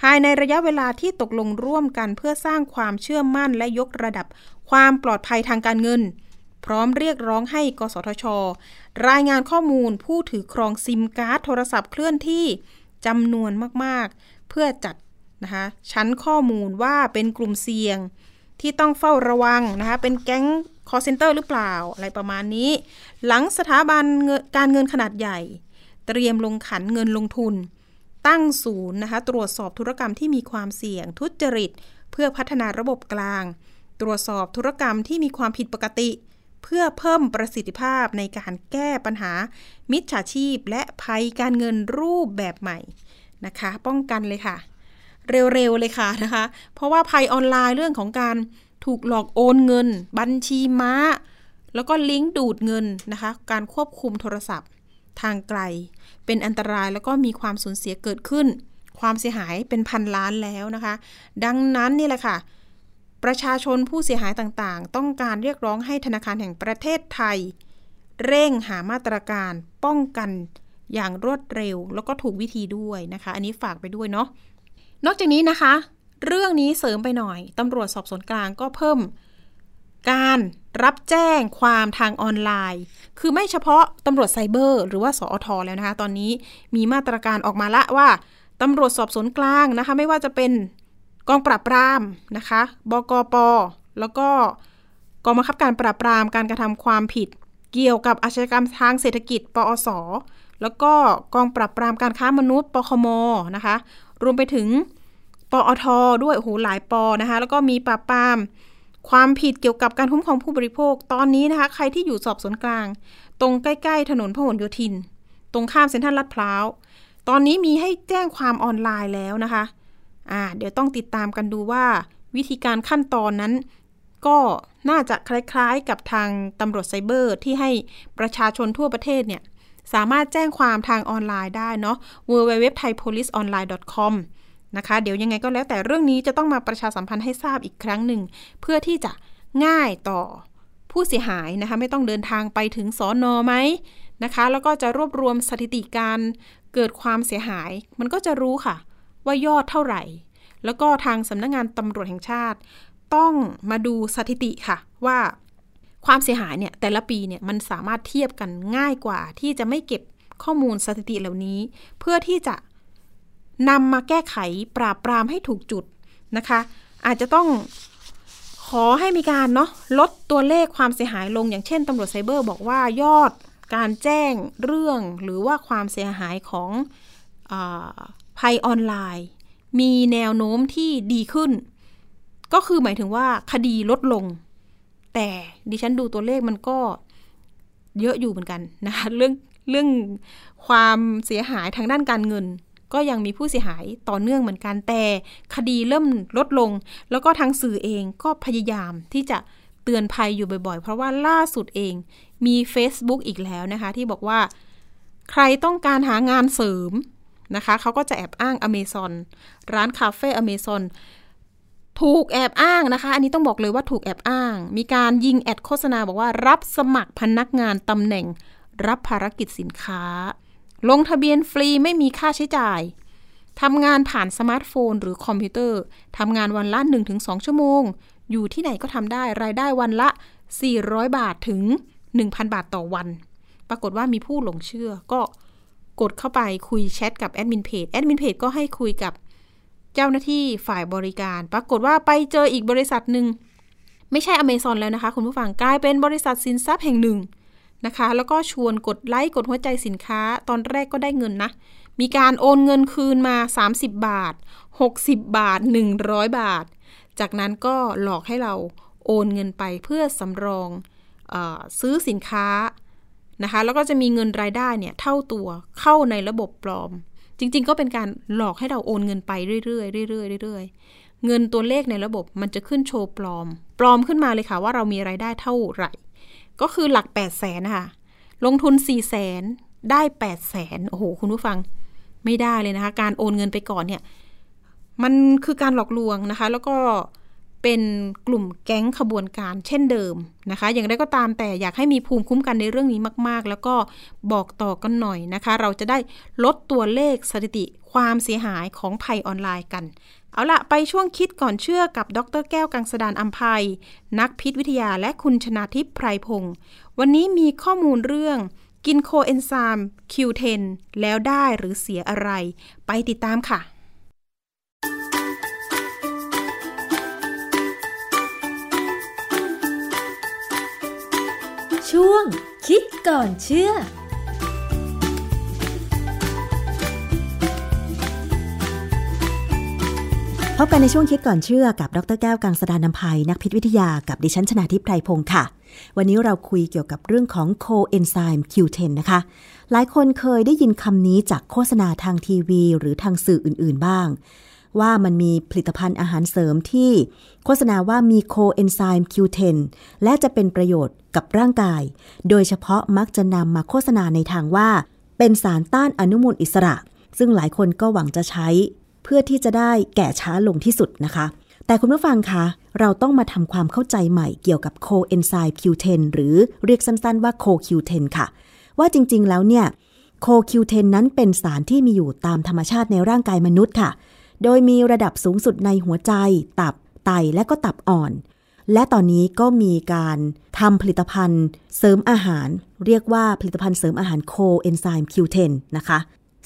ภายในระยะเวลาที่ตกลงร่วมกันเพื่อสร้างความเชื่อมั่นและยกระดับความปลอดภัยทางการเงิน พร้อมเรียกร้องให้ กสทช รายงานข้อมูลผู้ถือครองซิมการ์ดโทรศัพท์เคลื่อนที่จำนวนมากๆ เพื่อจัดนะคะชั้นข้อมูลว่าเป็นกลุ่มเสี่ยงที่ต้องเฝ้าระวังนะคะเป็นแก๊งคอร์เซนเตอร์หรือเปล่าอะไรประมาณนี้ หลังสถาบันการเงินขนาดใหญ่ เตรียมลงขันเงินลงทุน ตั้งศูนย์นะคะตรวจสอบธุรกรรมที่มีความเสี่ยงทุจริต เพื่อพัฒนาระบบกลาง ตรวจสอบธุรกรรมที่มีความผิดปกติ เพื่อเพิ่มประสิทธิภาพในการแก้ปัญหามิจฉาชีพ และภัยการเงินรูปแบบใหม่นะคะ ป้องกันเลยค่ะ เร็วๆเลยค่ะนะคะ เพราะว่าภัยออนไลน์เรื่องของการถูกหลอกโอนเงิน บัญชีม้า แล้วก็ลิงก์ดูดเงินนะคะ การควบคุมโทรศัพท์ทางไกล เป็นอันตรายแล้วก็มีความสูญเสียเกิดขึ้น ความเสียหายเป็นพันล้านแล้วนะคะ ดังนั้นนี่แหละค่ะ ประชาชนผู้เสียหายต่างๆ ต้องการเรียกร้องให้ธนาคารแห่งประเทศไทย เร่งหามาตรการป้องกันอย่างรวดเร็ว แล้วก็ถูกวิธีด้วยนะคะ อันนี้ฝากไปด้วยเนาะนอกจากนี้นะคะ เรื่องนี้เสริมไปหน่อยตำรวจสอบสวนกลางก็เพิ่ม การรับแจ้งความทางออนไลน์ คือไม่เฉพาะตำรวจไซเบอร์ หรือว่าสอทอแล้วนะคะ ตอนนี้มีมาตรการออกมาละว่าตำรวจสอบสวนกลางนะคะ ไม่ว่าจะเป็น กองปราบปรามนะคะ บกป แล้วก็กองบังคับการปราบปรามการกระทำความผิด เกี่ยวกับอาชญากรรมทางเศรษฐกิจ ปอส แล้วก็กองปราบปรามการค้ามนุษย์ ปคม นะคะ รวมไปถึงปอท ด้วยโอ้โหหลายปอนะคะ แล้วก็มีปราบปรามความผิดเกี่ยวกับการคุ้มครองผู้บริโภค ตอนนี้นะคะ ใครที่อยู่สอบสวนกลาง ตรงใกล้ ๆ ถนนพหลโยธิน ตรงข้ามเซ็นทรัลลาดพร้าว ตอนนี้มีให้แจ้งความออนไลน์แล้วนะคะ อ่าเดี๋ยวต้องติดตามกันดูว่า วิธีการขั้นตอนนั้น ก็น่าจะคล้ายๆกับทางตำรวจไซเบอร์ที่ให้ประชาชนทั่วประเทศเนี่ย สามารถแจ้งความทางออนไลน์ได้เนาะ www.thaipoliceonline.com นะคะ เดี๋ยวยังไงก็แล้วแต่เรื่องนี้จะต้องมาประชาสัมพันธ์ให้ทราบอีกครั้งหนึ่ง เพื่อที่จะง่ายต่อผู้เสียหายนะคะ ไม่ต้องเดินทางไปถึงสอนอไหมนะคะ แล้วก็จะรวบรวมสถิติการเกิดความเสียหาย มันก็จะรู้ค่ะ ว่ายอดเท่าไหร่ แล้วก็ทางสำนักงงานตำรวจแห่งชาติ ต้องมาดูสถิติค่ะว่าความเสียหายเนี่ยแต่ละปีเนี่ยมันสามารถเทียบกันง่ายกว่า ที่จะไม่เก็บข้อมูลสถิติเหล่านี้ เพื่อที่จะนำมาแก้ไขปราบปรามให้ถูกจุดนะคะ อาจจะต้องขอให้มีการเนาะลดตัวเลขความเสียหายลงอย่างเช่นตำรวจไซเบอร์บอกว่ายอดการแจ้งเรื่องหรือว่าความเสียหายของอ ภัยออนไลน์ มีแนวโน้มที่ดีขึ้น ก็คือหมายถึงว่าคดีลดลง แต่ดิฉันดูตัวเลขมันก็เยอะอยู่เหมือนกันนะคะเรื่องเรื่องความเสียหายทางด้านการเงิน ก็ยังมีผู้เสียหายต่อเนื่องเหมือนกันแต่คดีเริ่มลดลง แล้วก็ทางสื่อเองก็พยายามที่จะเตือนภัยอยู่บ่อยๆ เพราะว่าล่าสุดเองมี Facebook อีกแล้วนะคะ ที่บอกว่า ใครต้องการหางานเสริม นะคะเขาก็จะแอบอ้างอเมซอนร้านคาเฟ่อเมซอนถูกแอบอ้างนะคะ อันนี้ต้องบอกเลยว่าถูกแอบอ้าง มีการยิง ad โฆษณาบอกว่ารับสมัครพนักงานตำแหน่ง รับภารกิจสินค้า ลงทะเบียนฟรีไม่มีค่าใช้จ่ายทำงานผ่านสมาร์ทโฟน หรือคอมพิวเตอร์ทำงานวันละ 1-2 ชั่วโมง อยู่ที่ไหนก็ทำได้รายได้วันละ 400 บาทถึง 1,000 บาทต่อวัน ปรากฏว่ามีผู้หลงเชื่อก็ กดเข้าไปคุยแชทกับแอดมินเพจแอดมินเพจก็ให้คุยกับเจ้าหน้าที่ฝ่ายบริการ ปรากฏว่าไปเจออีกบริษัทหนึ่งไม่ใช่อเมซอนแล้วนะคะ คุณผู้ฟังกลายเป็นบริษัทสินทรัพย์แห่งหนึ่งนะคะ แล้วก็ชวนกดไลค์กดหัวใจสินค้า ตอนแรกก็ได้เงินนะ มีการโอนเงินคืนมา 30 บาท 60 บาท 100 บาท จากนั้นก็หลอกให้เราโอนเงินไปเพื่อสำรองอซื้อสินค้า นะคะ แล้วก็จะมีเงินรายได้เนี่ยเท่าตัวเข้าในระบบปลอม จริง ๆ ก็เป็นการหลอกให้เราโอนเงินไปเรื่อยๆเรื่อยๆเรื่อยๆเงินตัวเลขในระบบมันจะขึ้นโชว์ปลอม ปลอมขึ้นมาเลยค่ะว่าเรามีรายได้เท่าไหร่ ก็คือหลัก 8 0 0แสนนะคะลงทุน 4 0 0แสนได้ 8 0 0แสนโอ้โห คุณผู้ฟังไม่ได้เลยนะคะ การโอนเงินไปก่อนเนี่ย มันคือการหลอกลวงนะคะ แล้วก็ เป็นกลุ่มแก๊งขบวนการเช่นเดิมนะคะ อย่างไรก็ตามแต่อยากให้มีภูมิคุ้มกันในเรื่องนี้มาก ๆ แล้วก็บอกต่อกันหน่อยนะคะ เราจะได้ลดตัวเลขสถิติความเสียหายของภัยออนไลน์กัน เอาละไปช่วงคิดก่อนเชื่อกับดรแก้วกังสดานอัมภัย นักพิษวิทยาและคุณชนาทิพย์ไพรพงศ์วันนี้มีข้อมูลเรื่องกินโคเอนไซม์ Q10 แล้วได้หรือเสียอะไร ไปติดตามค่ะ ช่วง คิดก่อนเชื่อพบกันในช่วงคิดก่อนเชื่อกับดรแก้วกังสดานนภัยนักพิษวิทยากับดิฉันชนาทิพไพรพงศ์ค่ะ วันนี้เราคุยเกี่ยวกับเรื่องของโคเอนไซม์ Q10 นะคะ หลายคนเคยได้ยินคำนี้จากโฆษณาทางทีวี หรือทางสื่ออื่น ๆ บ้าง ว่ามันมีผลิตภัณฑ์อาหารเสริมที่โฆษณาว่ามีโคเอนไซม์ Q10 และจะเป็นประโยชน์กับร่างกาย โดยเฉพาะมักจะนำมาโฆษณาในทางว่า เป็นสารต้านอนุมูลอิสระ ซึ่งหลายคนก็หวังจะใช้ เพื่อที่จะได้แก่ช้าลงที่สุดนะคะ แต่คุณผู้ฟังคะเราต้องมาทำความเข้าใจใหม่เกี่ยวกับโคเอนไซม์ Q10 หรือเรียกสั้นๆว่าโค Q10 ค่ะ ว่าจริงๆแล้วเนี่ยโค Q10 นั้นเป็นสารที่มีอยู่ตามธรรมชาติในร่างกายมนุษย์ค่ะ โดยมีระดับสูงสุดในหัวใจ ตับ ไต และก็ตับอ่อน และตอนนี้ก็มีการทำผลิตภัณฑ์เสริมอาหาร เรียกว่าผลิตภัณฑ์เสริมอาหารโคเอนไซม์ Q10 นะคะ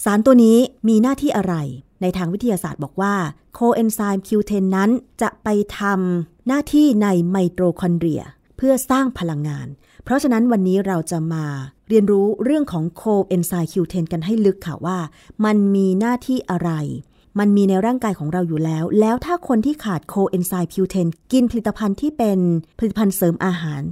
สารตัวนี้มีหน้าที่อะไร ในทางวิทยาศาสตร์บอกว่าโคเอนไซม์ Q10 นั้นจะไปทำหน้าที่ในไมโตคอนเดรีย เพื่อสร้างพลังงาน เพราะฉะนั้นวันนี้เราจะมาเรียนรู้เรื่องของโคเอนไซม์ Q10 กันให้ลึกค่ะว่า มันมีหน้าที่อะไร มันมีในร่างกายของเราอยู่แล้ว แล้วถ้าคนที่ขาดโคเอนไซม์ Q10 กินผลิตภัณฑ์ที่เป็นผลิตภัณฑ์เสริมอาหาร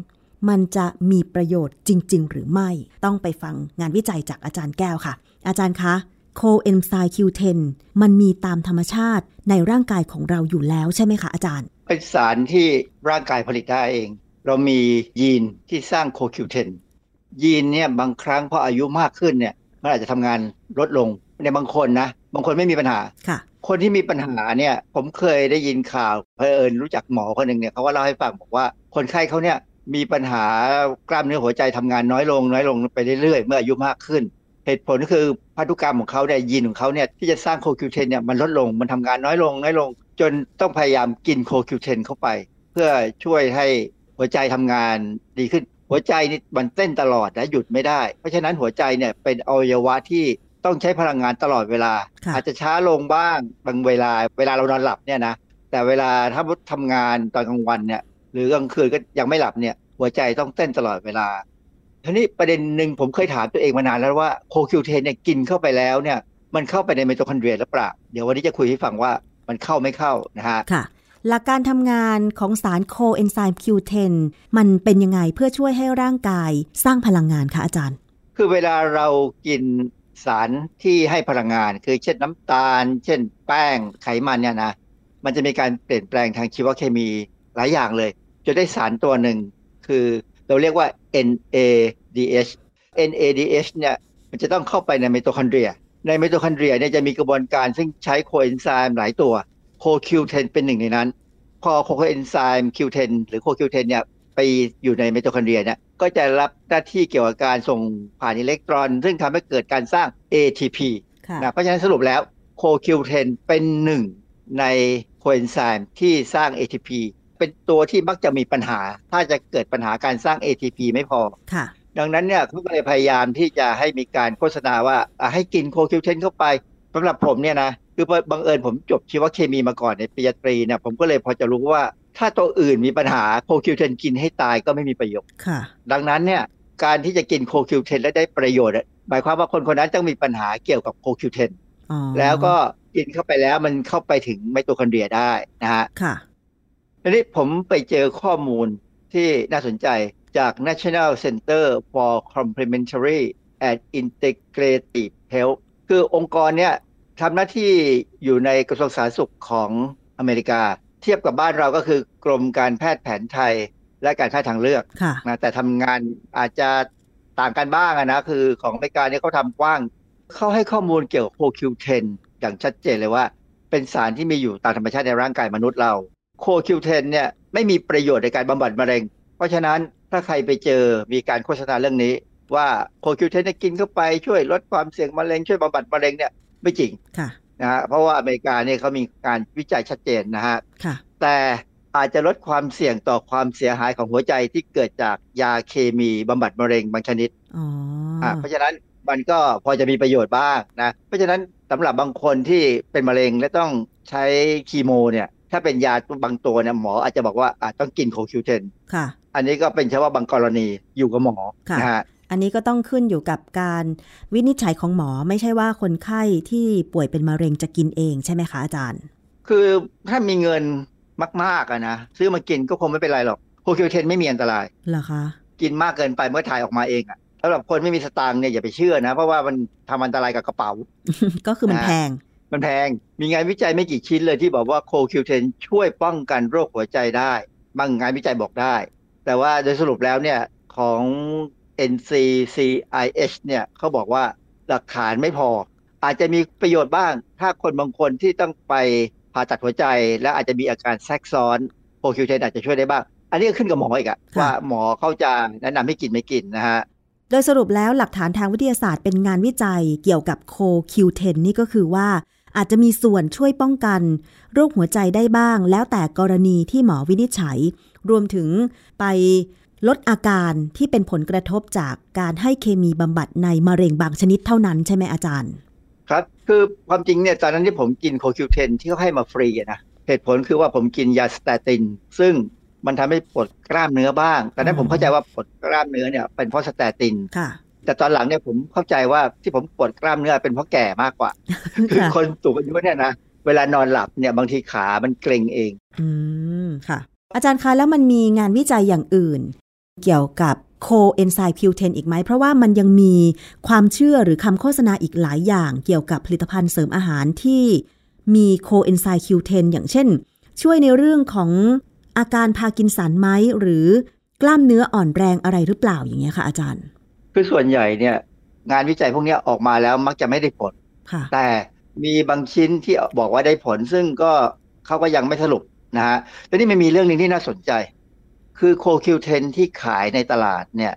มันจะมีประโยชน์จริง ๆ หรือไม่ ต้องไปฟังงานวิจัยจากอาจารย์แก้วค่ะ อาจารย์คะโคเอนไซม์ Q10 มันมีตามธรรมชาติในร่างกายของเราอยู่แล้วใช่ไหมคะอาจารย์ เป็นสารที่ร่างกายผลิตได้เอง เรามียีนที่สร้างโค Q10 ยีนเนี่ยบางครั้งพออายุมากขึ้นเนี่ย มันอาจจะทำงานลดลงในบางคนนะ บางคนไม่มีปัญหาค่ะคนที่มีปัญหาเนี่ย ผมเคยได้ยินข่าวเพอเอิญรู้จักหมอคนหนึ่งเนี่ยเขาก็เล่าให้ฟังบอกว่าคนไข้เขาเนี่ยมีปัญหากล้ามเนื้อหัวใจทำงานน้อยลง น้อยลงไปเรื่อยๆ เมื่ออายุมากขึ้น เหตุผลก็คือพันธุกรรมของเขาเนี่ยยีนของเขาเนี่ยที่จะสร้างโคคิวเทนเนี่ยมันลดลงมันทำงานน้อยลง น้อยลง จนต้องพยายามกินโคคิวเทนเข้าไป เพื่อช่วยให้หัวใจทำงานดีขึ้น หัวใจนี่มันเต้นตลอดนะหยุดไม่ได้ เพราะฉะนั้นหัวใจเนี่ยเป็นอวัยวะที่ต้องใช้พลังงานตลอดเวลา อาจจะช้าลงบ้างบางเวลา เวลาเรานอนหลับเนี่ยนะแต่เวลาถ้าทำงานตอนกลางวันเนี่ย หรือกลางคืนก็ยังไม่หลับเนี่ย หัวใจต้องเต้นตลอดเวลาทีนี้ประเด็นหนึ่งผมเคยถามตัวเองมานานแล้วว่าโคคิวเทนเนี่ยกินเข้าไปแล้วเนี่ย มันเข้าไปในไมโตคอนเดรียหรือเปล่า เดี๋ยววันนี้จะคุยให้ฟังว่ามันเข้าไม่เข้านะฮะค่ะ หลักการทำงานของสารโคเอนไซม์ Q10 มันเป็นยังไงเพื่อช่วยให้ร่างกายสร้างพลังงานคะอาจารย์ คือเวลาเรากินสารที่ให้พลังงาน คือเช่นน้ำตาล เช่นแป้งไขมันเนี่ยนะ มันจะมีการเปลี่ยนแปลงทางชีวเคมีหลายอย่างเลยจะได้สารตัวหนึ่ง คือเราเรียกว่า NADH NADH เนี่ยมันจะต้องเข้าไปในไมโตคอนเดรีย ในไมโตคอนเดรียเนี่ยจะมีกระบวนการซึ่งใช้โคเอนไซม์หลายตัว โคคิวเทนเป็นหนึ่งในนั้น พอโคเอนไซม์คิวเทนหรือโคคิวเทนเนี่ยไปอยู่ในไมโตคอนเดรียเนี่ยก็จะรับหน้าที่เกี่ยวกับการส่งผ่านอิเล็กตรอน ซึ่งทำให้เกิดการสร้าง ATP นะเพราะฉะนั้นสรุปแล้วโคคิวเทนเป็นหนึ่งในโคเอนไซม์ที่สร้าง ATP เป็นตัวที่มักจะมีปัญหา ถ้าจะเกิดปัญหาการสร้าง ATP ไม่พอค่ะดังนั้นเนี่ยเขาก็เลยพยายามที่จะให้มีการโฆษณาว่าให้กินโคคิวเทนเข้าไปสำหรับผมเนี่ยนะ คือบังเอิญผมจบชีวเคมีมาก่อนในปริญญาตรีเนี่ยผมก็เลยพอจะรู้ว่าถ้าตัวอื่นมีปัญหาโคคิวเทนกินให้ตายก็ไม่มีประโยชน์ค่ะดังนั้นเนี่ยการที่จะกินโคคิวเทนและได้ประโยชน์หมายความว่าคนคนนั้นต้องมีปัญหาเกี่ยวกับโคคิวเทนแล้วก็กินเข้าไปแล้วมันเข้าไปถึงไมโตคอนเดรียได้นะฮะค่ะทีนี้ผมไปเจอข้อมูลที่น่าสนใจจาก National Center for Complementary and Integrative Health คือองค์กรเนี้ย ทำหน้าที่อยู่ในกระทรวงสาธารณสุขของอเมริกา เทียบกับบ้านเราก็คือกรมการแพทย์แผนไทยและการแพทย์ทางเลือกนะแต่ทำงานอาจจะต่างกันบ้างนะคือของอเมริกาเนี่ยเขาทำกว้างเขาให้ข้อมูลเกี่ยวกับโคคิวเทนอย่างชัดเจนเลยว่า เป็นสารที่มีอยู่ตามธรรมชาติในร่างกายมนุษย์เราโคคิวเทนเนี่ยไม่มีประโยชน์ในการบำบัดมะเร็ง เพราะฉะนั้นถ้าใครไปเจอมีการโฆษณาเรื่องนี้ว่าโคคิวเทนกินเข้าไปช่วยลดความเสี่ยงมะเร็งช่วยบำบัดมะเร็งเนี่ย ไม่จริงนะฮะเพราะว่าอเมริกาเนี่ยเขามีการวิจัยชัดเจนนะฮะแต่อาจจะลดความเสี่ยงต่อความเสียหายของหัวใจที่เกิดจากยาเคมีบำบัดมะเร็งบางชนิดอ่าเพราะฉะนั้นมันก็พอจะมีประโยชน์บ้างนะเพราะฉะนั้นสำหรับบางคนที่เป็นมะเร็งและต้องใช้คีโมเนี่ยถ้าเป็นยาบางตัวเนี่ยหมออาจจะบอกว่าอาจต้องกินโคคิวเทนค่ะอันนี้ก็เป็นเฉพาะบางกรณีอยู่กับหมอนะฮะ อันนี้ก็ต้องขึ้นอยู่กับการวินิจฉัยของหมอไม่ใช่ว่าคนไข้ที่ป่วยเป็นมะเร็งจะกินเองใช่ไหมคะอาจารย์ คือถ้ามีเงินมากๆอะนะซื้อมากินก็คงไม่เป็นไรหรอกโคคิวเทนไม่มีอันตรายเหรอคะกินมากเกินไปเมื่อถ่ายออกมาเองอะสำหรับคนไม่มีสตางค์เนี่ยอย่าไปเชื่อนะ เพราะว่ามันทำอันตรายกับกระเป๋า ก็คือมันแพง มันแพง มีงานวิจัยไม่กี่ชิ้นเลยที่บอกว่าโคคิวเทนช่วยป้องกันโรคหัวใจได้ บางงานวิจัยบอกได้ แต่ว่าโดยสรุปแล้วเนี่ยของ NCCIH เนี่ยเขาบอกว่าหลักฐานไม่พอ อาจจะมีประโยชน์บ้าง ถ้าคนบางคนที่ต้องไปผ่าตัดหัวใจ แล้วอาจจะมีอาการแทรกซ้อนโคคิวเทนอาจจะช่วยได้บ้าง อันนี้ขึ้นกับหมออีกอะว่าหมอเขาจะแนะนำให้กินไม่กินนะฮะโดยสรุปแล้วหลักฐานทางวิทยาศาสตร์เป็นงานวิจัยเกี่ยวกับโคQ10 นี่ก็คือว่าอาจจะมีส่วนช่วยป้องกัน โรคหัวใจได้บ้าง แล้วแต่กรณีที่หมอวินิจฉัย รวมถึงไป ลดอาการที่เป็นผลกระทบจากการให้เคมีบำบัดในมะเร็งบางชนิดเท่านั้นใช่ไหมอาจารย์ ครับ คือความจริงเนี่ยตอนนั้นที่ผมกินโคคิวเทนที่เขาให้มาฟรีนะเหตุผลคือว่าผมกินยา statin ซึ่งมันทำให้ปวดกล้ามเนื้อบ้างแต่นั้นผมเข้าใจว่าปวดกล้ามเนื้อเนี่ยเป็นเพราะ statin ค่ะแต่ตอนหลังเนี่ยผมเข้าใจว่าที่ผมปวดกล้ามเนื้อเป็นเพราะแก่มากกว่า คือคนสูงอายุเนี่ยนะเวลานอนหลับเนี่ยบางทีขามันเกร็งเอง อืมค่ะ อาจารย์คะแล้วมันมีงานวิจัยอย่างอื่น เกี่ยวกับโคเอนไซม์ Q10 อีกไหม เพราะว่ามันยังมีความเชื่อหรือคำโฆษณาอีกหลายอย่างเกี่ยวกับผลิตภัณฑ์เสริมอาหารที่มีโคเอนไซม์ Q10 อย่างเช่น ช่วยในเรื่องของอาการพาร์กินสันไหมหรือกล้ามเนื้ออ่อนแรงอะไรหรือเปล่าอย่างเงี้ยค่ะอาจารย์ คือส่วนใหญ่เนี่ยงานวิจัยพวกนี้ออกมาแล้วมักจะไม่ได้ผล แต่มีบางชิ้นที่บอกว่าได้ผลซึ่งก็เขาก็ยังไม่สรุปนะฮะแล้นี่มันมีเรื่องหนึ่งที่น่าสนใจ คือโคคิวเทนที่ขายในตลาดเนี่ย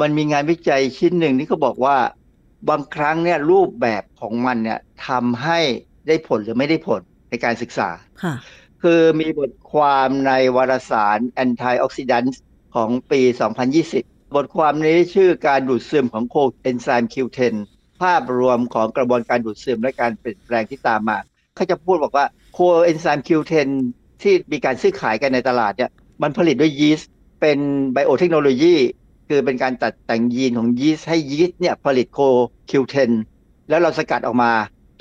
มันมีงานวิจัยชิ้นหนึ่งที่เขาบอกว่าบางครั้งเนี่ยรูปแบบของมันเนี่ยทำให้ได้ผลหรือไม่ได้ผลในการศึกษาคือมีบทความในวารสาร Antioxidants ของปี 2020 บทความนี้ชื่อการดูดซึมของโคเอนไซม์ Q10 ภาพรวมของกระบวนการดูดซึมและการเปลี่ยนแปลงที่ตามมา เขาจะพูดบอกว่าโคเอนไซม์ Q10 ที่มีการซื้อขายกันในตลาดเนี่ย มันผลิตด้วยยีสต์เป็น biotechnology คือเป็นการตัดแต่งยีนของยีสต์ให้ยีสต์เนี่ยผลิตโค Q10 แล้วเราสกัดออกมา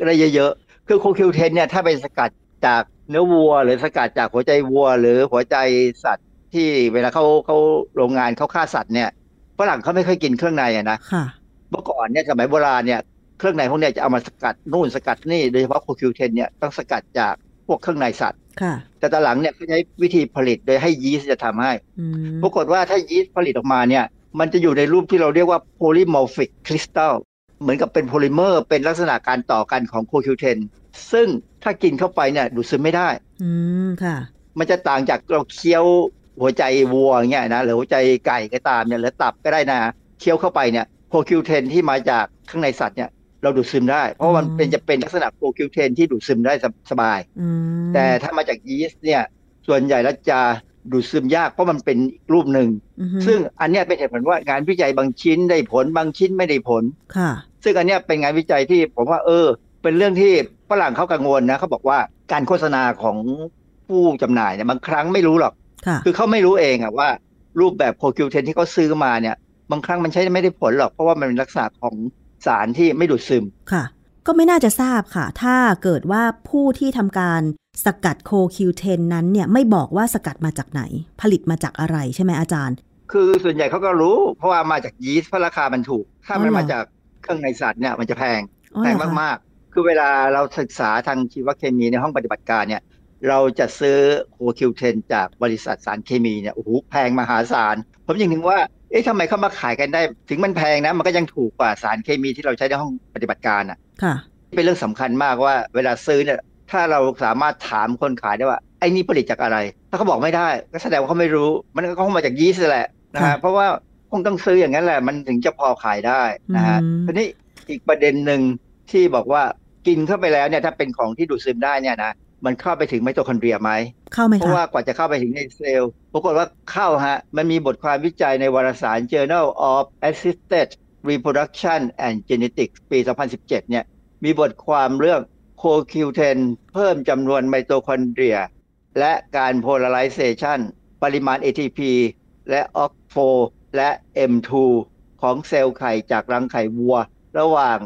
ได้เยอะๆ คือโค Q10 เนี่ยถ้าเป็นสกัดจากเนื้อวัว หรือสกัดจากหัวใจวัว หรือหัวใจสัตว์ที่เวลาเขาเขาโรงงานเขาฆ่าสัตว์เนี่ยฝรั่งเขาไม่ค่อยกินเครื่องในอะนะเมื่อก่อนเนี่ยสมัยโบราณเนี่ยเครื่องในพวกนี้จะเอามาสกัดนู่นสกัดนี่โดยเฉพาะโคคิวเทนเนี่ยต้องสกัดจากพ วกเครื่องในสัตว์แต่ตอนหลังเนี่ยเขาใช้วิธีผลิตโดยให้ยีสต์จะทำให้ปรากฏว่าถ้ายีสต์ผลิตออกมาเนี่ย มันจะอยู่ในรูปที่เราเรียกว่า polymorphic crystal เหมือนกับเป็นโพลิเมอร์ เป็นลักษณะการต่อกันของโคคิวเทนซึ่งถ้ากินเข้าไปเนี่ยดูดซึมไม่ได้ อืมค่ะ มันจะต่างจากเราเคี้ยวหัวใจวัวเงี้ยนะหรือหัวใจไก่ก็ตามเนี่ยหรือตับก็ได้นะเคี้ยวเข้าไปเนี่ยโคคิวเทนที่มาจากข้างในสัตว์เนี่ย เราดูดซึมได้ เพราะมันเป็นจะเป็นลักษณะโคคิวเทนที่ดูดซึมได้สบาย แต่ถ้ามาจากยีสต์เนี่ยส่วนใหญ่แล้วจะดูดซึมยากเพราะมันเป็นรูปหนึ่ง ซึ่งอันนี้เป็นเหตุผลว่างานวิจัยบางชิ้นได้ผลบางชิ้นไม่ได้ผลค่ะ ซึ่งอันนี้เป็นงานวิจัยที่ผมว่าเออ เป็นเรื่องที่ฝรั่งเขากังวลนะเขาบอกว่าการโฆษณาของผู้จำหน่ายเนี่ยบางครั้งไม่รู้หรอก คือเขาไม่รู้เองอะว่ารูปแบบโคคิวเทนที่เขาซื้อมาเนี่ย บางครั้งมันใช้ไม่ได้ผลหรอกเพราะว่ามันเป็นลักษณะของ สารที่ไม่ดูดซึมค่ะ ก็ไม่น่าจะทราบค่ะ ถ้าเกิดว่าผู้ที่ทำการสกัดโคคิวเทนนั้นเนี่ยไม่บอกว่าสกัดมาจากไหน ผลิตมาจากอะไรใช่ไหมอาจารย์ คือส่วนใหญ่เขาก็รู้ เพราะว่ามาจากยีสต์เพราะราคามันถูก ถ้ามันมาจากเครื่องในสัตว์เนี่ยมันจะแพงแพงมากๆ คือเวลาเราศึกษาทางชีวเคมีในห้องปฏิบัติการเนี่ยเราจะซื้อโคคิวเทนจากบริษัทสารเคมีเนี่ยโอ้โหแพงมหาศาล ผมยังถึงว่า เอ๊ะทำไมเขามาขายกันได้ ถึงมันแพงนะ มันก็ยังถูกกว่าสารเคมีที่เราใช้ในห้องปฏิบัติการอะ ค่ะ เป็นเรื่องสำคัญมากว่าเวลาซื้อเนี่ย ถ้าเราสามารถถามคนขายได้ว่าไอ้นี่ผลิตจากอะไร ถ้าเขาบอกไม่ได้ ก็แสดงว่าเขาไม่รู้ มันก็คงมาจากยีสต์แหละนะฮะเพราะว่าคงต้องซื้ออย่างนั้นแหละ มันถึงจะพอขายได้นะฮะทีนี้อีกประเด็นหนึ่งที่บอกว่ากินเข้าไปแล้วเนี่ยถ้าเป็นของที่ดูดซึมได้เนี่ยนะ มันเข้าไปถึงไมโตคอนเดรียไหมเข้าไหมเพราะว่ากว่าจะเข้าไปถึงในเซลล์ปรากฏว่าเข้าฮะ มันมีบทความวิจัยในวารสาร Journal of Assisted Reproduction and Genetics ปี 2017 เนี่ย มีบทความเรื่อง CoQ10 เพิ่มจำนวนไมโตคอนเดรีย และการโพลาริเซชันปริมาณ ATP และ OX4 และ M2 ของเซลล์ไข่จากรังไข่วัว ระหว่าง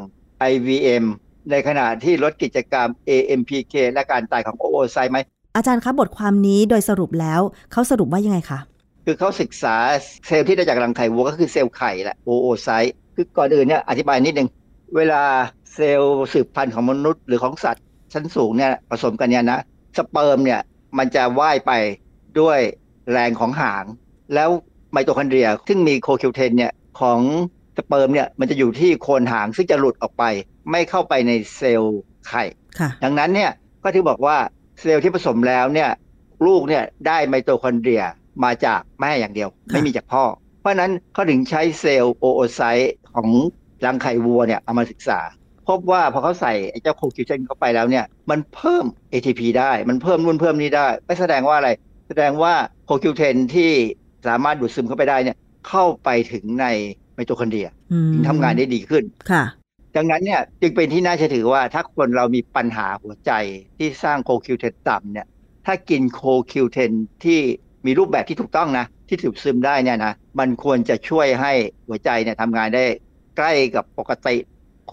IVM ในขณะที่ลดกิจกรรม AMPK และการตายของโอโอไซต์ไหม อาจารย์ครับบทความนี้โดยสรุปแล้วเขาสรุปว่ายังไงคะ คือเขาศึกษาเซลล์ที่ได้จากรังไข่วัวก็คือเซลล์ไข่แหละ oocyte คือก่อนอื่นเนี่ยอธิบายนิดนึง เวลาเซลล์สืบพันธุ์ของมนุษย์หรือของสัตว์ ชั้นสูงเนี่ยผสมกันเนี่ยนะสเปิร์มเนี่ยมันจะว่ายไปด้วยแรงของหาง แล้วไมโตคอนเดรีย ซึ่งมีโคคิวเทนเนี่ยของ สเปิร์มเนี่ยมันจะอยู่ที่โคนหางซึ่งจะหลุดออกไป ไม่เข้าไปในเซลล์ไข่ดังนั้นเนี่ยก็ที่บอกว่าเซลล์ที่ผสมแล้วเนี่ยลูกเนี่ยได้ไมโตคอนเดรียมาจากแม่อย่างเดียว ไม่มีจากพ่อ เพราะนั้นเขาถึงใช้เซลล์ oocyte ของรังไข่วัวเนี่ยเอามาศึกษา พบว่าพอเขาใส่ไอ้เจ้าโคคิวเทนเข้าไปแล้วเนี่ยมันเพิ่ม ATP ได้มันเพิ่มนู่นเพิ่มนี้ได้ไม่แสดงว่าอะไร แสดงว่าโคคิวเทนที่สามารถดูดซึมเข้าไปได้เนี่ยเข้าไปถึงใน ไมโตคอนเดรียถึงทำงานได้ดีขึ้นค่ะ ดังนั้นเนี่ยจึงเป็นที่น่าเชื่อถือว่าถ้าคนเรามีปัญหาหัวใจที่สร้างโคคิวเทนต่ำเนี่ยถ้ากินโคคิวเทนที่มีรูปแบบที่ถูกต้องนะ ที่ถูกซึมได้เนี่ยนะมันควรจะช่วยให้หัวใจเนี่ยทำงานได้ใกล้กับปกติ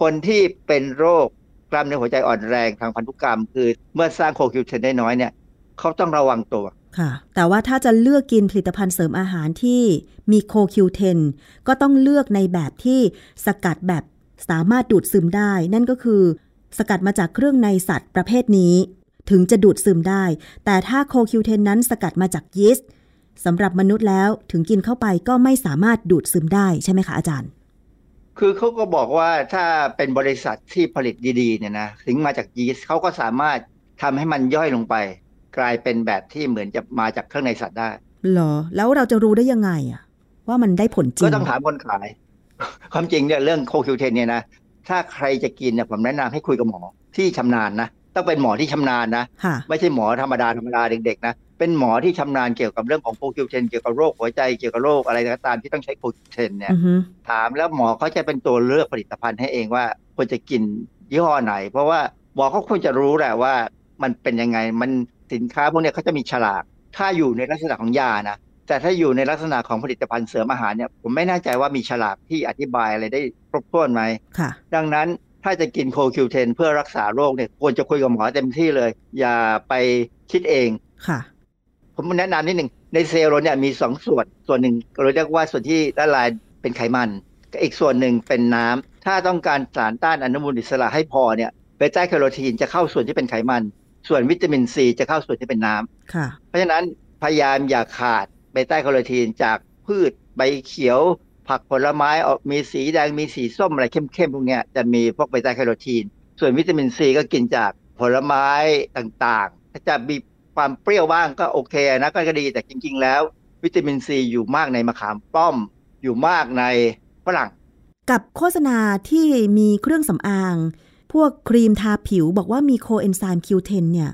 คนที่เป็นโรคกล้ามเนื้อหัวใจอ่อนแรงทางพันธุกรรม คือเมื่อสร้างโคคิวเทนได้น้อยเนี่ยเขาต้องระวังตัว ค่ะ แต่ว่าถ้าจะเลือกกินผลิตภัณฑ์เสริมอาหารที่มีโคคิวเทนก็ต้องเลือกในแบบที่สกัดแบบสามารถดูดซึมได้ นั่นก็คือ สกัดมาจากเครื่องในสัตว์ประเภทนี้ ถึงจะดูดซึมได้ แต่ถ้าโคคิวเทนนั้นสกัดมาจากยีสต์สำหรับมนุษย์แล้วถึงกินเข้าไปก็ไม่สามารถดูดซึมได้ใช่ไหมคะอาจารย์ คือเขาก็บอกว่าถ้าเป็นบริษัทที่ผลิตดีๆเนี่ยนะถึงมาจากยีสต์เขาก็สามารถทำให้มันย่อยลงไป กลายเป็นแบบที่เหมือนจะมาจากเครื่องในสัตว์ได้หรอ แล้วเราจะรู้ได้ยังไงอะว่ามันได้ผลจริงก็ต้องถามคนขาย ความจริงเนี่ยเรื่องโคคิวเทนเนี่ยนะถ้าใครจะกินเนี่ยผมแนะนำให้คุยกับหมอที่ชำนาญนะต้องเป็นหมอที่ชำนาญนะ ไม่ใช่หมอธรรมดาธรรมดาเด็กๆนะเป็นหมอที่ชำนาญเกี่ยวกับเรื่องของโคคิวเทนเกี่ยวกับโรคหัวใจเกี่ยวกับโรคอะไรก็ตามที่ต้องใช้โคคิวเทนเนี่ยถามแล้วหมอเขาจะเป็นตัวเลือกผลิตภัณฑ์ให้เองว่าควรจะกินยี่ห้อไหน เพราะว่าหมอเขาควรจะรู้แหละว่ามันเป็นยังไงมัน สินค้าพวกนี้เขาจะมีฉลาก ถ้าอยู่ในลักษณะของยานะแต่ถ้าอยู่ในลักษณะของผลิตภัณฑ์เสริมอาหารเนี่ยผมไม่แน่ใจว่ามีฉลากที่อธิบายอะไรได้ครบถ้วนไหมค่ะดังนั้นถ้าจะกินโคคิวเทนเพื่อรักษาโรคเนี่ยควรจะคุยกับหมอเต็มที่เลย อย่าไปคิดเองค่ะ ผมแนะนำนิดหนึ่งในเซลล์เราเนี่ยมีสองส่วนส่วนหนึ่งเราเรียกว่าส่วนที่ละลายเป็นไขมันอีกส่วนหนึ่งเป็นน้ำถ้าต้องการสารต้านอนุมูลอิสระให้พอเนี่ยเบต้าแคโรทีนจะเข้าส่วนที่เป็นไขมัน ส่วนวิตามินซีจะเข้าส่วนที่เป็นน้ำค่ะเพราะฉะนั้นพยายามอย่าขาดเบต้าแคโรทีนจากพืชใบเขียว ผักผลไม้ออกมีสีแดงมีสีส้มอะไรเข้มๆพวกนี้จะมีพวกเบต้าแคโรทีน ส่วนวิตามินซีก็กินจากผลไม้ต่างๆ ถ้าจะมีความเปรี้ยวบ้างก็โอเคนะก็ดีแต่จริง ๆ แล้ว วิตามินซีอยู่มากในมะขามป้อม อยู่มากในฝรั่ง กับโฆษณาที่มีเครื่องสำอาง พวกครีมทาผิวบอกว่ามีโคเอนไซม์ Q10 เทนเนี่ย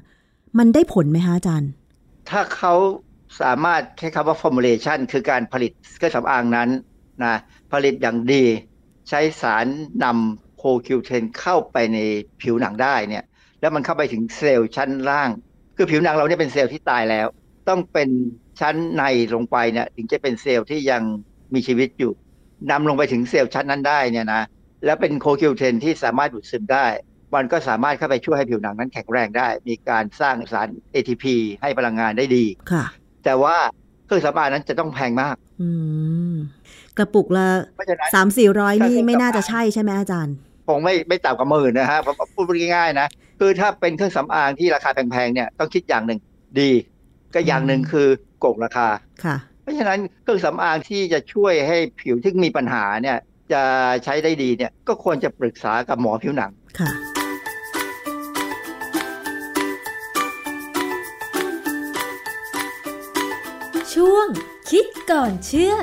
มันได้ผลไหมคะอาจารย์ ถ้าเขาสามารถใช้คำว่า formulation คือการผลิตเครื่องสำอางนั้นนะผลิตอย่างดี ใช้สารนำโคคิวเทนเข้าไปในผิวหนังได้เนี่ย แล้วมันเข้าไปถึงเซลล์ชั้นล่าง คือผิวหนังเราเนี่ยเป็นเซลล์ที่ตายแล้ว ต้องเป็นชั้นในลงไปเนี่ยถึงจะเป็นเซลล์ที่ยังมีชีวิตอยู่นำลงไปถึงเซลล์ชั้นนั้นได้เนี่ยนะ แล้วเป็นโคคิวเทนที่สามารถดูดซึมได้ มันก็สามารถเข้าไปช่วยให้ผิวหนังนั้นแข็งแรงได้ มีการสร้างสาร ATP ให้พลังงานได้ดีค่ะ แต่ว่าเครื่องสำอางนั้นจะต้องแพงมาก อืมกระปุกละสามสี่ร้อยนี่ไม่น่าจะใช่ใช่ไหมอาจารย์คงไม่ไม่ต่ำกว่าหมื่นนะฮะพูดง่ายๆนะคือถ้าเป็นเครื่องสำอางที่ราคาแพงๆเนี่ยต้องคิดอย่างหนึ่งดี ก็อย่างหนึ่งคือโกงราคาค่ะ เพราะฉะนั้นเครื่องสำอางที่จะช่วยให้ผิวที่มีปัญหาเนี่ย จะใช้ได้ดีเนี่ยก็ควรจะปรึกษากับหมอผิวหนังค่ะช่วงคิดก่อนเชื่อ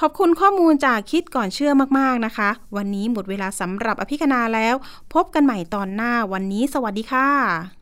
ขอบคุณข้อมูลจากคิดก่อนเชื่อมากๆนะคะ วันนี้หมดเวลาสำหรับอภิคณาแล้ว พบกันใหม่ตอนหน้าวันนี้สวัสดีค่ะ